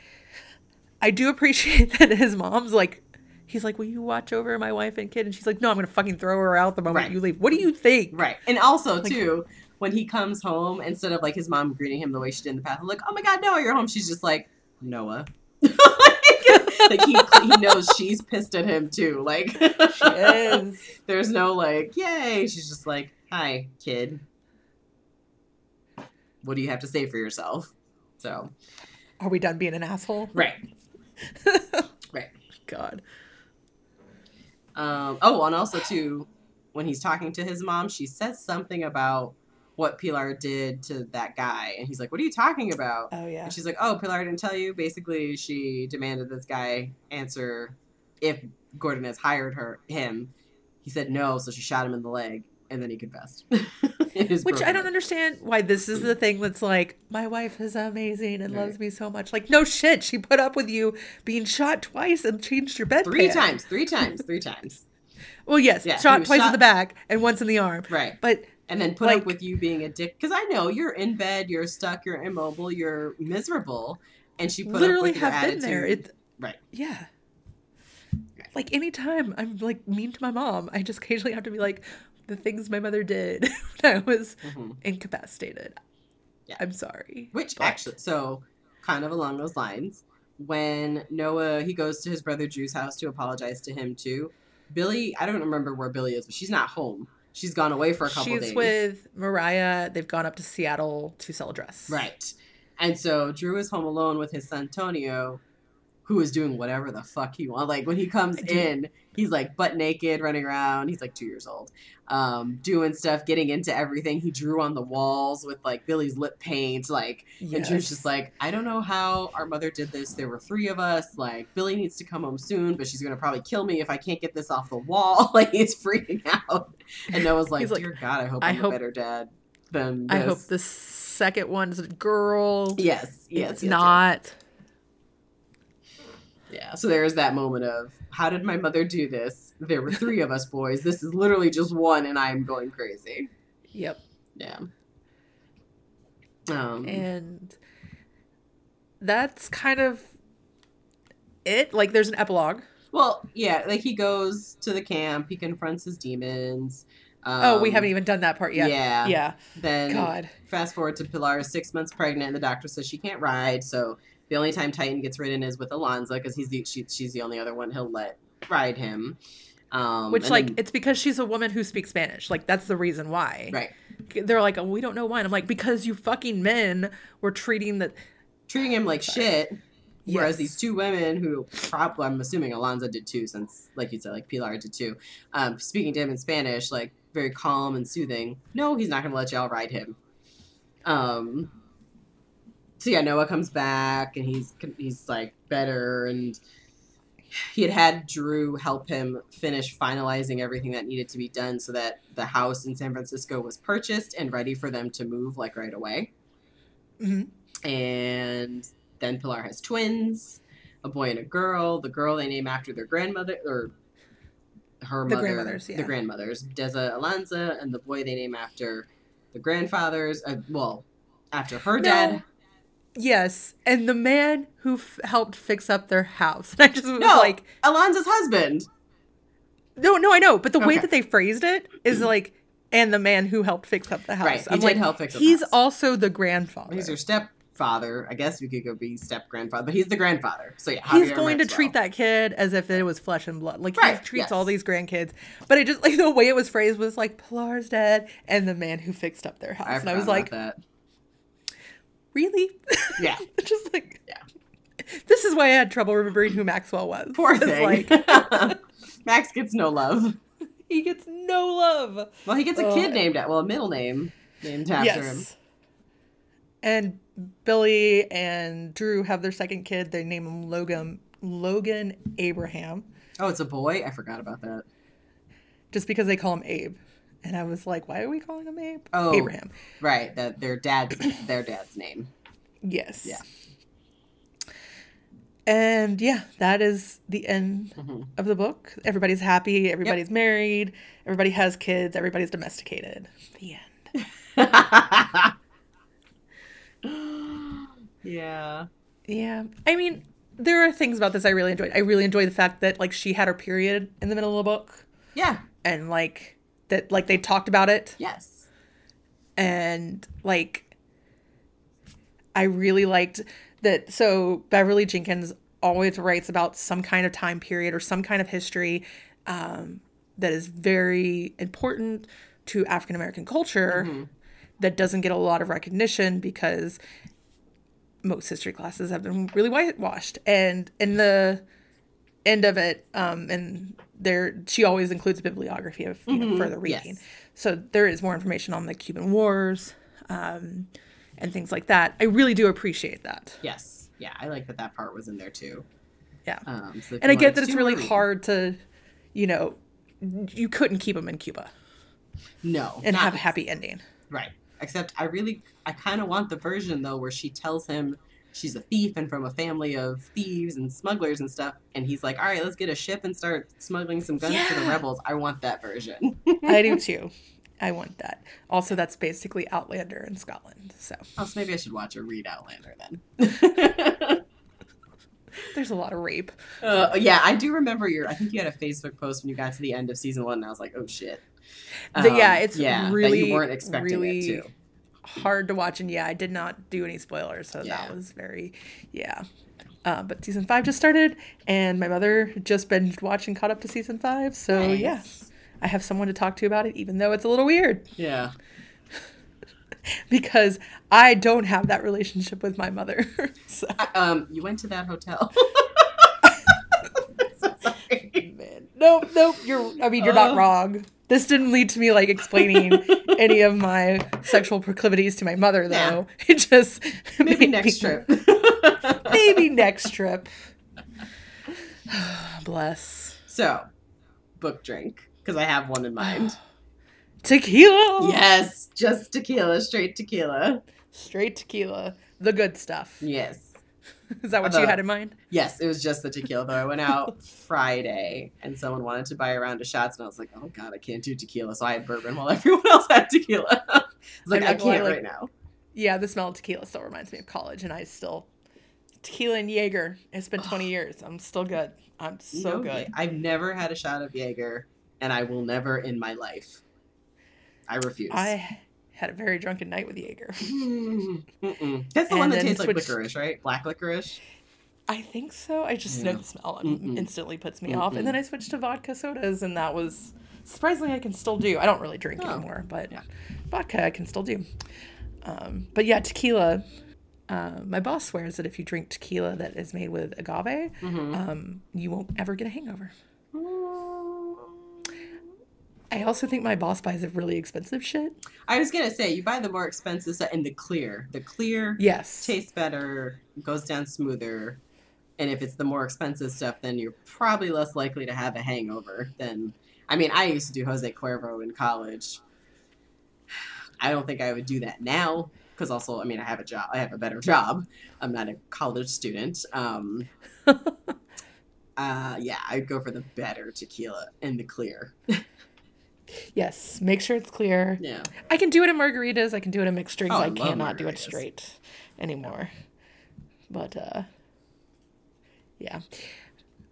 I do appreciate that his mom's like. He's like, "Will you watch over my wife and kid?" And she's like, "No, I'm gonna fucking throw her out the moment Right. you leave." What do you think? Right. And also Like- too, when he comes home, instead of like his mom greeting him the way she did in the past, like, oh my god, Noah, you're home. She's just like, Noah. like he he knows she's pissed at him too. Like She is. there's no like, yay. She's just like, Hi, kid. What do you have to say for yourself? So Are we done being an asshole? Right. Right. God. Um, oh, and also too, when he's talking to his mom, she says something about what Pilar did to that guy, and he's like, "What are you talking about?" Oh yeah. And she's like, "Oh, Pilar didn't tell you. Basically, she demanded this guy answer if Gordonez hired her him. He said no, so she shot him in the leg, and then he confessed. Which I don't understand why this is the thing that's like, my wife is amazing and right. loves me so much. Like, no shit, she put up with you being shot twice and changed your bed. Three times, three times, three times. well, yes, yeah, shot twice shot... in the back and once in the arm. Right. But and then put like, up with you being a dick because I know you're in bed, you're stuck, you're immobile, you're miserable, and she put literally up with have your been attitude. there. It, right. Yeah. Right. Like anytime I'm like mean to my mom, I just occasionally have to be like, the things my mother did when I was mm-hmm. incapacitated. Yeah. I'm sorry. Which but... actually, so kind of along those lines, when Noah he goes to his brother Drew's house to apologize to him too. Billie, I don't remember where Billie is, but she's not home. She's gone away for a couple She's days. She's with Mariah. They've gone up to Seattle to sell a dress. Right. And so Drew is home alone with his son Tonio, who is doing whatever the fuck he wants. Like when he comes in, he's like butt naked, running around. He's like two years old, um, doing stuff, getting into everything. He drew on the walls with like Billie's lip paint. Like, yes. and Drew's just like, I don't know how our mother did this. There were three of us. Like, Billie needs to come home soon, but she's gonna probably kill me if I can't get this off the wall. like, he's freaking out. And Noah's like, Dear God, I hope I'm hope, a better dad than this. I hope the second one's a girl. Yes, yes, it's yes, not. Yes yeah, so there's that moment of how did my mother do this? There were three of us boys. This is literally just one, and I'm going crazy. Yep. Yeah. Um, and that's kind of it. Like, there's an epilogue. Well, yeah, like he goes to the camp, he confronts his demons. Um, oh, we haven't even done that part yet. Yeah. Yeah. Then God. fast forward to Pilar is six months pregnant and the doctor says she can't ride, so the only time Titan gets ridden is with Alanza because he's the she, she's the only other one he'll let ride him. Um, Which like then, it's because she's a woman who speaks Spanish. Like that's the reason why. Right. They're like, oh, we don't know why. And I'm like, because you fucking men were treating the treating him like shit. Yes. Whereas these two women who probably I'm assuming Alanza did too, since like you said, like Pilar did too, um, speaking to him in Spanish, like very calm and soothing. No, he's not gonna let y'all ride him. Um so yeah, Noah comes back and he's he's like better and he had had Drew help him finish finalizing everything that needed to be done so that the house in San Francisco was purchased and ready for them to move like right away. Mm-hmm. And then Pilar has twins, a boy and a girl. The girl they name after their grandmother or her the mother, grandmothers, yeah. the grandmothers, Deza Alanza, and the boy they name after the grandfathers. Uh, well, after her dad. Yes, and the man who f- helped fix up their house. And I just was no, like, Alanza's husband. No, no, I know, but the okay. way that they phrased it is like, and the man who helped fix up the house. Right, he I'm did like, help fix. He's also the grandfather. He's your stepfather. I guess you could go be step grandfather, but he's the grandfather. So yeah, he's going to treat that kid as if it was flesh and blood. Like right. he treats yes. all these grandkids, but it just like the way it was phrased was like Pilar's dead and the man who fixed up their house, I and I was like, that really? Yeah. just like, yeah. This is why I had trouble remembering who Maxwell was. Poor thing. Like, Max gets no love. He gets no love. Well, he gets a kid uh, named at well, a middle name named after yes. him. And Billie and Drew have their second kid. They name him Logan Logan Abraham. Oh, it's a boy. I forgot about that. Just because they call him Abe and I was like, why are we calling him Abe? Oh, Abraham. Right, that their dad's their dad's name. Yes. Yeah. And yeah, that is the end mm-hmm. of the book. Everybody's happy. Everybody's yep. married. Everybody has kids. Everybody's domesticated. The end. yeah. Yeah. I mean, there are things about this I really enjoyed. I really enjoyed the fact that like she had her period in the middle of the book. Yeah. And like that like they talked about it. Yes. And like I really liked that so Beverly Jenkins always writes about some kind of time period or some kind of history um, that is very important to African American culture mm-hmm. that doesn't get a lot of recognition because most history classes have been really whitewashed. And in the end of it, um, and there she always includes a bibliography of you mm-hmm. further reading. Yes. So there is more information on the Cuban Wars um, and things like that. I really do appreciate that. Yes. Yeah, I like that that part was in there too. Yeah. Um, so and I get that it's really hard to, you know, you couldn't keep him in Cuba No, and have a happy ending. Right. Except I really, I kind of want the version though where she tells him she's a thief and from a family of thieves and smugglers and stuff, and he's like, "All right, let's get a ship and start smuggling some guns to the rebels." I want that version. I do too. I want that. Also, that's basically Outlander in Scotland. So oh, maybe I should watch a read Outlander then. there's a lot of rape. uh, yeah, I do remember your. I think you had a Facebook post when you got to the end of season one, and I was like, "Oh shit." The- yeah, Um, it's yeah, that really, you weren't expecting really it too. Hard to watch. And yeah, I did not do any spoilers, so Yeah. that was very, yeah. Uh, but season five just started, and my mother just binged watching, caught up to season five. So Nice. yeah, I have someone to talk to about it, even though it's a little weird Yeah. because I don't have that relationship with my mother. so I- um, you went to that hotel. so sorry. man, nope, nope. You're. I mean, you're not Uh. wrong. This didn't lead to me like explaining any of my sexual proclivities to my mother, though. It just Maybe next me- trip. Maybe next trip. Bless. So, book drink because I have one in mind. Tequila. yes, just tequila, straight tequila. Straight tequila. The good stuff. Yes. Is that what you had in mind? Yes, it was just the tequila though. I went out Friday and someone wanted to buy a round of shots and I was like, "Oh god, I can't do tequila." So I had bourbon while everyone else had tequila. I was like, I'm "I like, I can't like- right now." Yeah, the smell of tequila still reminds me of college, and I still tequila and Jaeger. It's been 20 years. I'm still good. I'm so good. I've never had a shot of Jaeger and I will never in my life. I refuse. I had a very drunken night with Jaeger. Mm, mm-mm. That's the one that then tastes like switched- licorice, right? Black licorice. I think so. I just know the smell and Mm-mm. instantly puts me off. Mm-mm. And then I switched to vodka sodas, and that was surprisingly I can still do. I don't really drink Oh, anymore, but yeah. vodka I can still do. Um, but yeah, tequila. Uh, my boss swears that if you drink tequila that is made with agave, Mm-hmm. um, you won't ever get a hangover. I also think my boss buys a really expensive shit. I was gonna say you buy the more expensive stuff and the clear. The clear Yes. tastes better, goes down smoother, and if it's the more expensive stuff, then you're probably less likely to have a hangover. Than I mean, I used to do Jose Cuervo in college. I don't think I would do that now because also, I mean, I have a job. I have a better job. I'm not a college student. Um, uh, yeah, I'd go for the better tequila and the clear. Yes. Make sure it's clear. Yeah. I can do it in margaritas. I can do it in mixed drinks. Oh, I I cannot do it straight anymore. But uh yeah.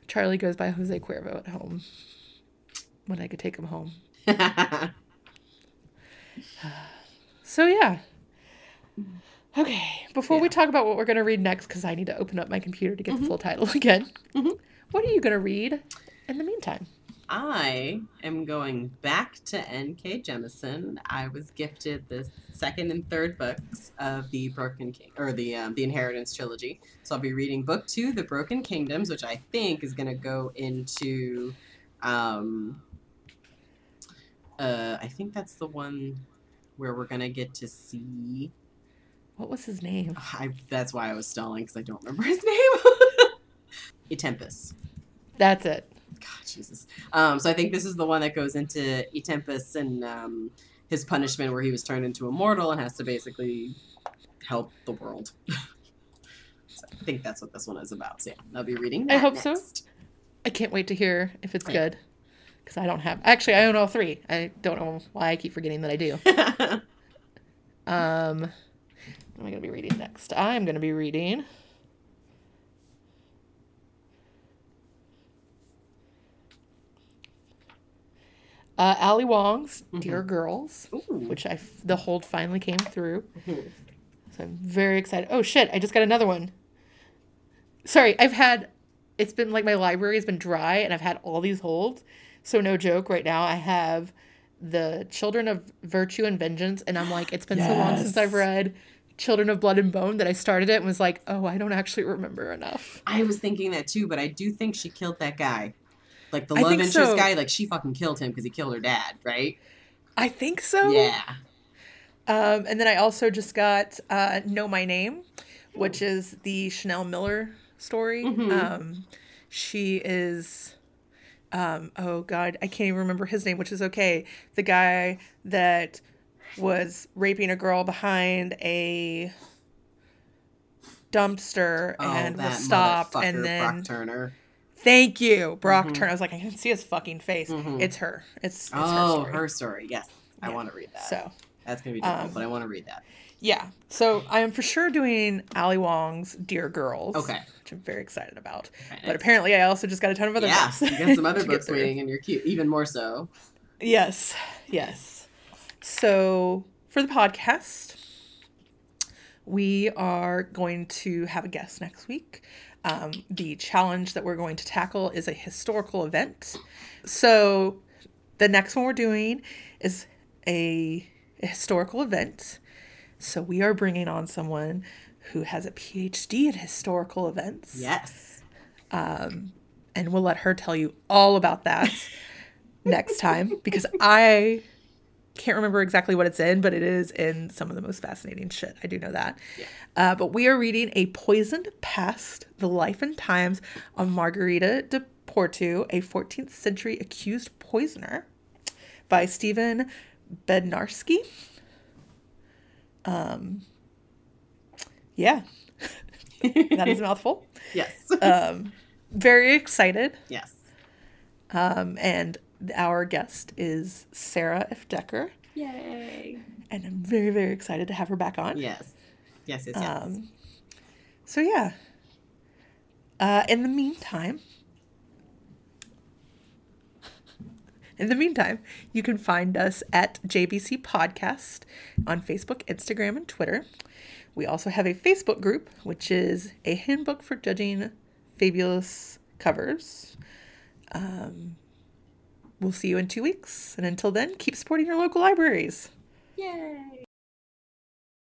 Charlie goes by Jose Cuervo at home. When I could take him home. So yeah. Okay. Before we talk about what we're gonna read next, because I need to open up my computer to get Mm-hmm. the full title again. Mhm. What are you gonna read in the meantime? I am going back to N.K. Jemisin. I was gifted the second and third books of the Broken King or the um, the Inheritance trilogy. So I'll be reading book two, The Broken Kingdoms, which I think is going to go into. Um, uh, I think that's the one where we're going to get to see. What was his name? I, that's why I was stalling because I don't remember his name. Itempas. That's it. God, Jesus. Um, so I think this is the one that goes into Itempas and um, his punishment, where he was turned into a mortal and has to basically help the world. so I think that's what this one is about. So yeah, I'll be reading. I hope so. I can't wait to hear if it's Yeah. good. Because I don't have. Actually, I own all three. I don't know why I keep forgetting that I do. Um, what am I going to be reading next? I'm going to be reading. Uh, Ali Wong's Dear Girls, Ooh. which I f- the hold finally came through. Mhm. So I'm very excited. Oh shit! I just got another one. Sorry, I've had. It's been like my library has been dry, and I've had all these holds. So no joke. Right now, I have the Children of Virtue and Vengeance, and I'm like, it's been so long since I've read Children of Blood and Bone that I started it and was like, oh, I don't actually remember enough. I was thinking that too, but I do think she killed that guy. Like the love interest so. guy, like she fucking killed him because he killed her dad, right? I think so. Yeah. Um, and then I also just got uh, Know My Name, which is the Chanel Miller story. Mhm. Um, She is um oh god, I can't even remember his name, which is okay. The guy that was raping a girl behind a dumpster Oh, and was stopped and then Brock Turner. Thank you brock Mhm. turner i was like i can see his fucking face Mhm. it's her it's, it's Oh, her, her story. story. Yes, I want to read that. so That's gonna be difficult, um, but I want to read that. yeah so i am for sure doing ali wong's dear girls Okay. which i'm very excited about but nice. apparently i also just got a ton of other yeah, books you got some other books waiting, and you're cute, even more so. Yes, yes. So for the podcast, we are going to have a guest next week. Um, the challenge that we're going to tackle is a historical event. So the next one we're doing is a, a historical event. So we are bringing on someone who has a PhD in historical events Yes. and we'll let her tell you all about that next time because I can't remember exactly what it's in, but it is in some of the most fascinating shit. I do know that. Yeah. Uh, but we are reading A Poisoned Past The Life and Times of Margarida de Portu, a 14th century accused poisoner by Steven Bednarski. Um, yeah, that is a mouthful. Yes. Um, very excited. yes. Um, and our guest is Sarah F. Decker, Yay. and I'm very, very excited to have her back on. Yes. Yes. Yes. Yes. Um, so yeah. Uh, in the meantime, in the meantime, you can find us at JBC Podcast on Facebook, Instagram, and Twitter. We also have a Facebook group, which is a handbook for judging fabulous covers. Um, we'll see you in two weeks, and until then, keep supporting your local libraries. Yay.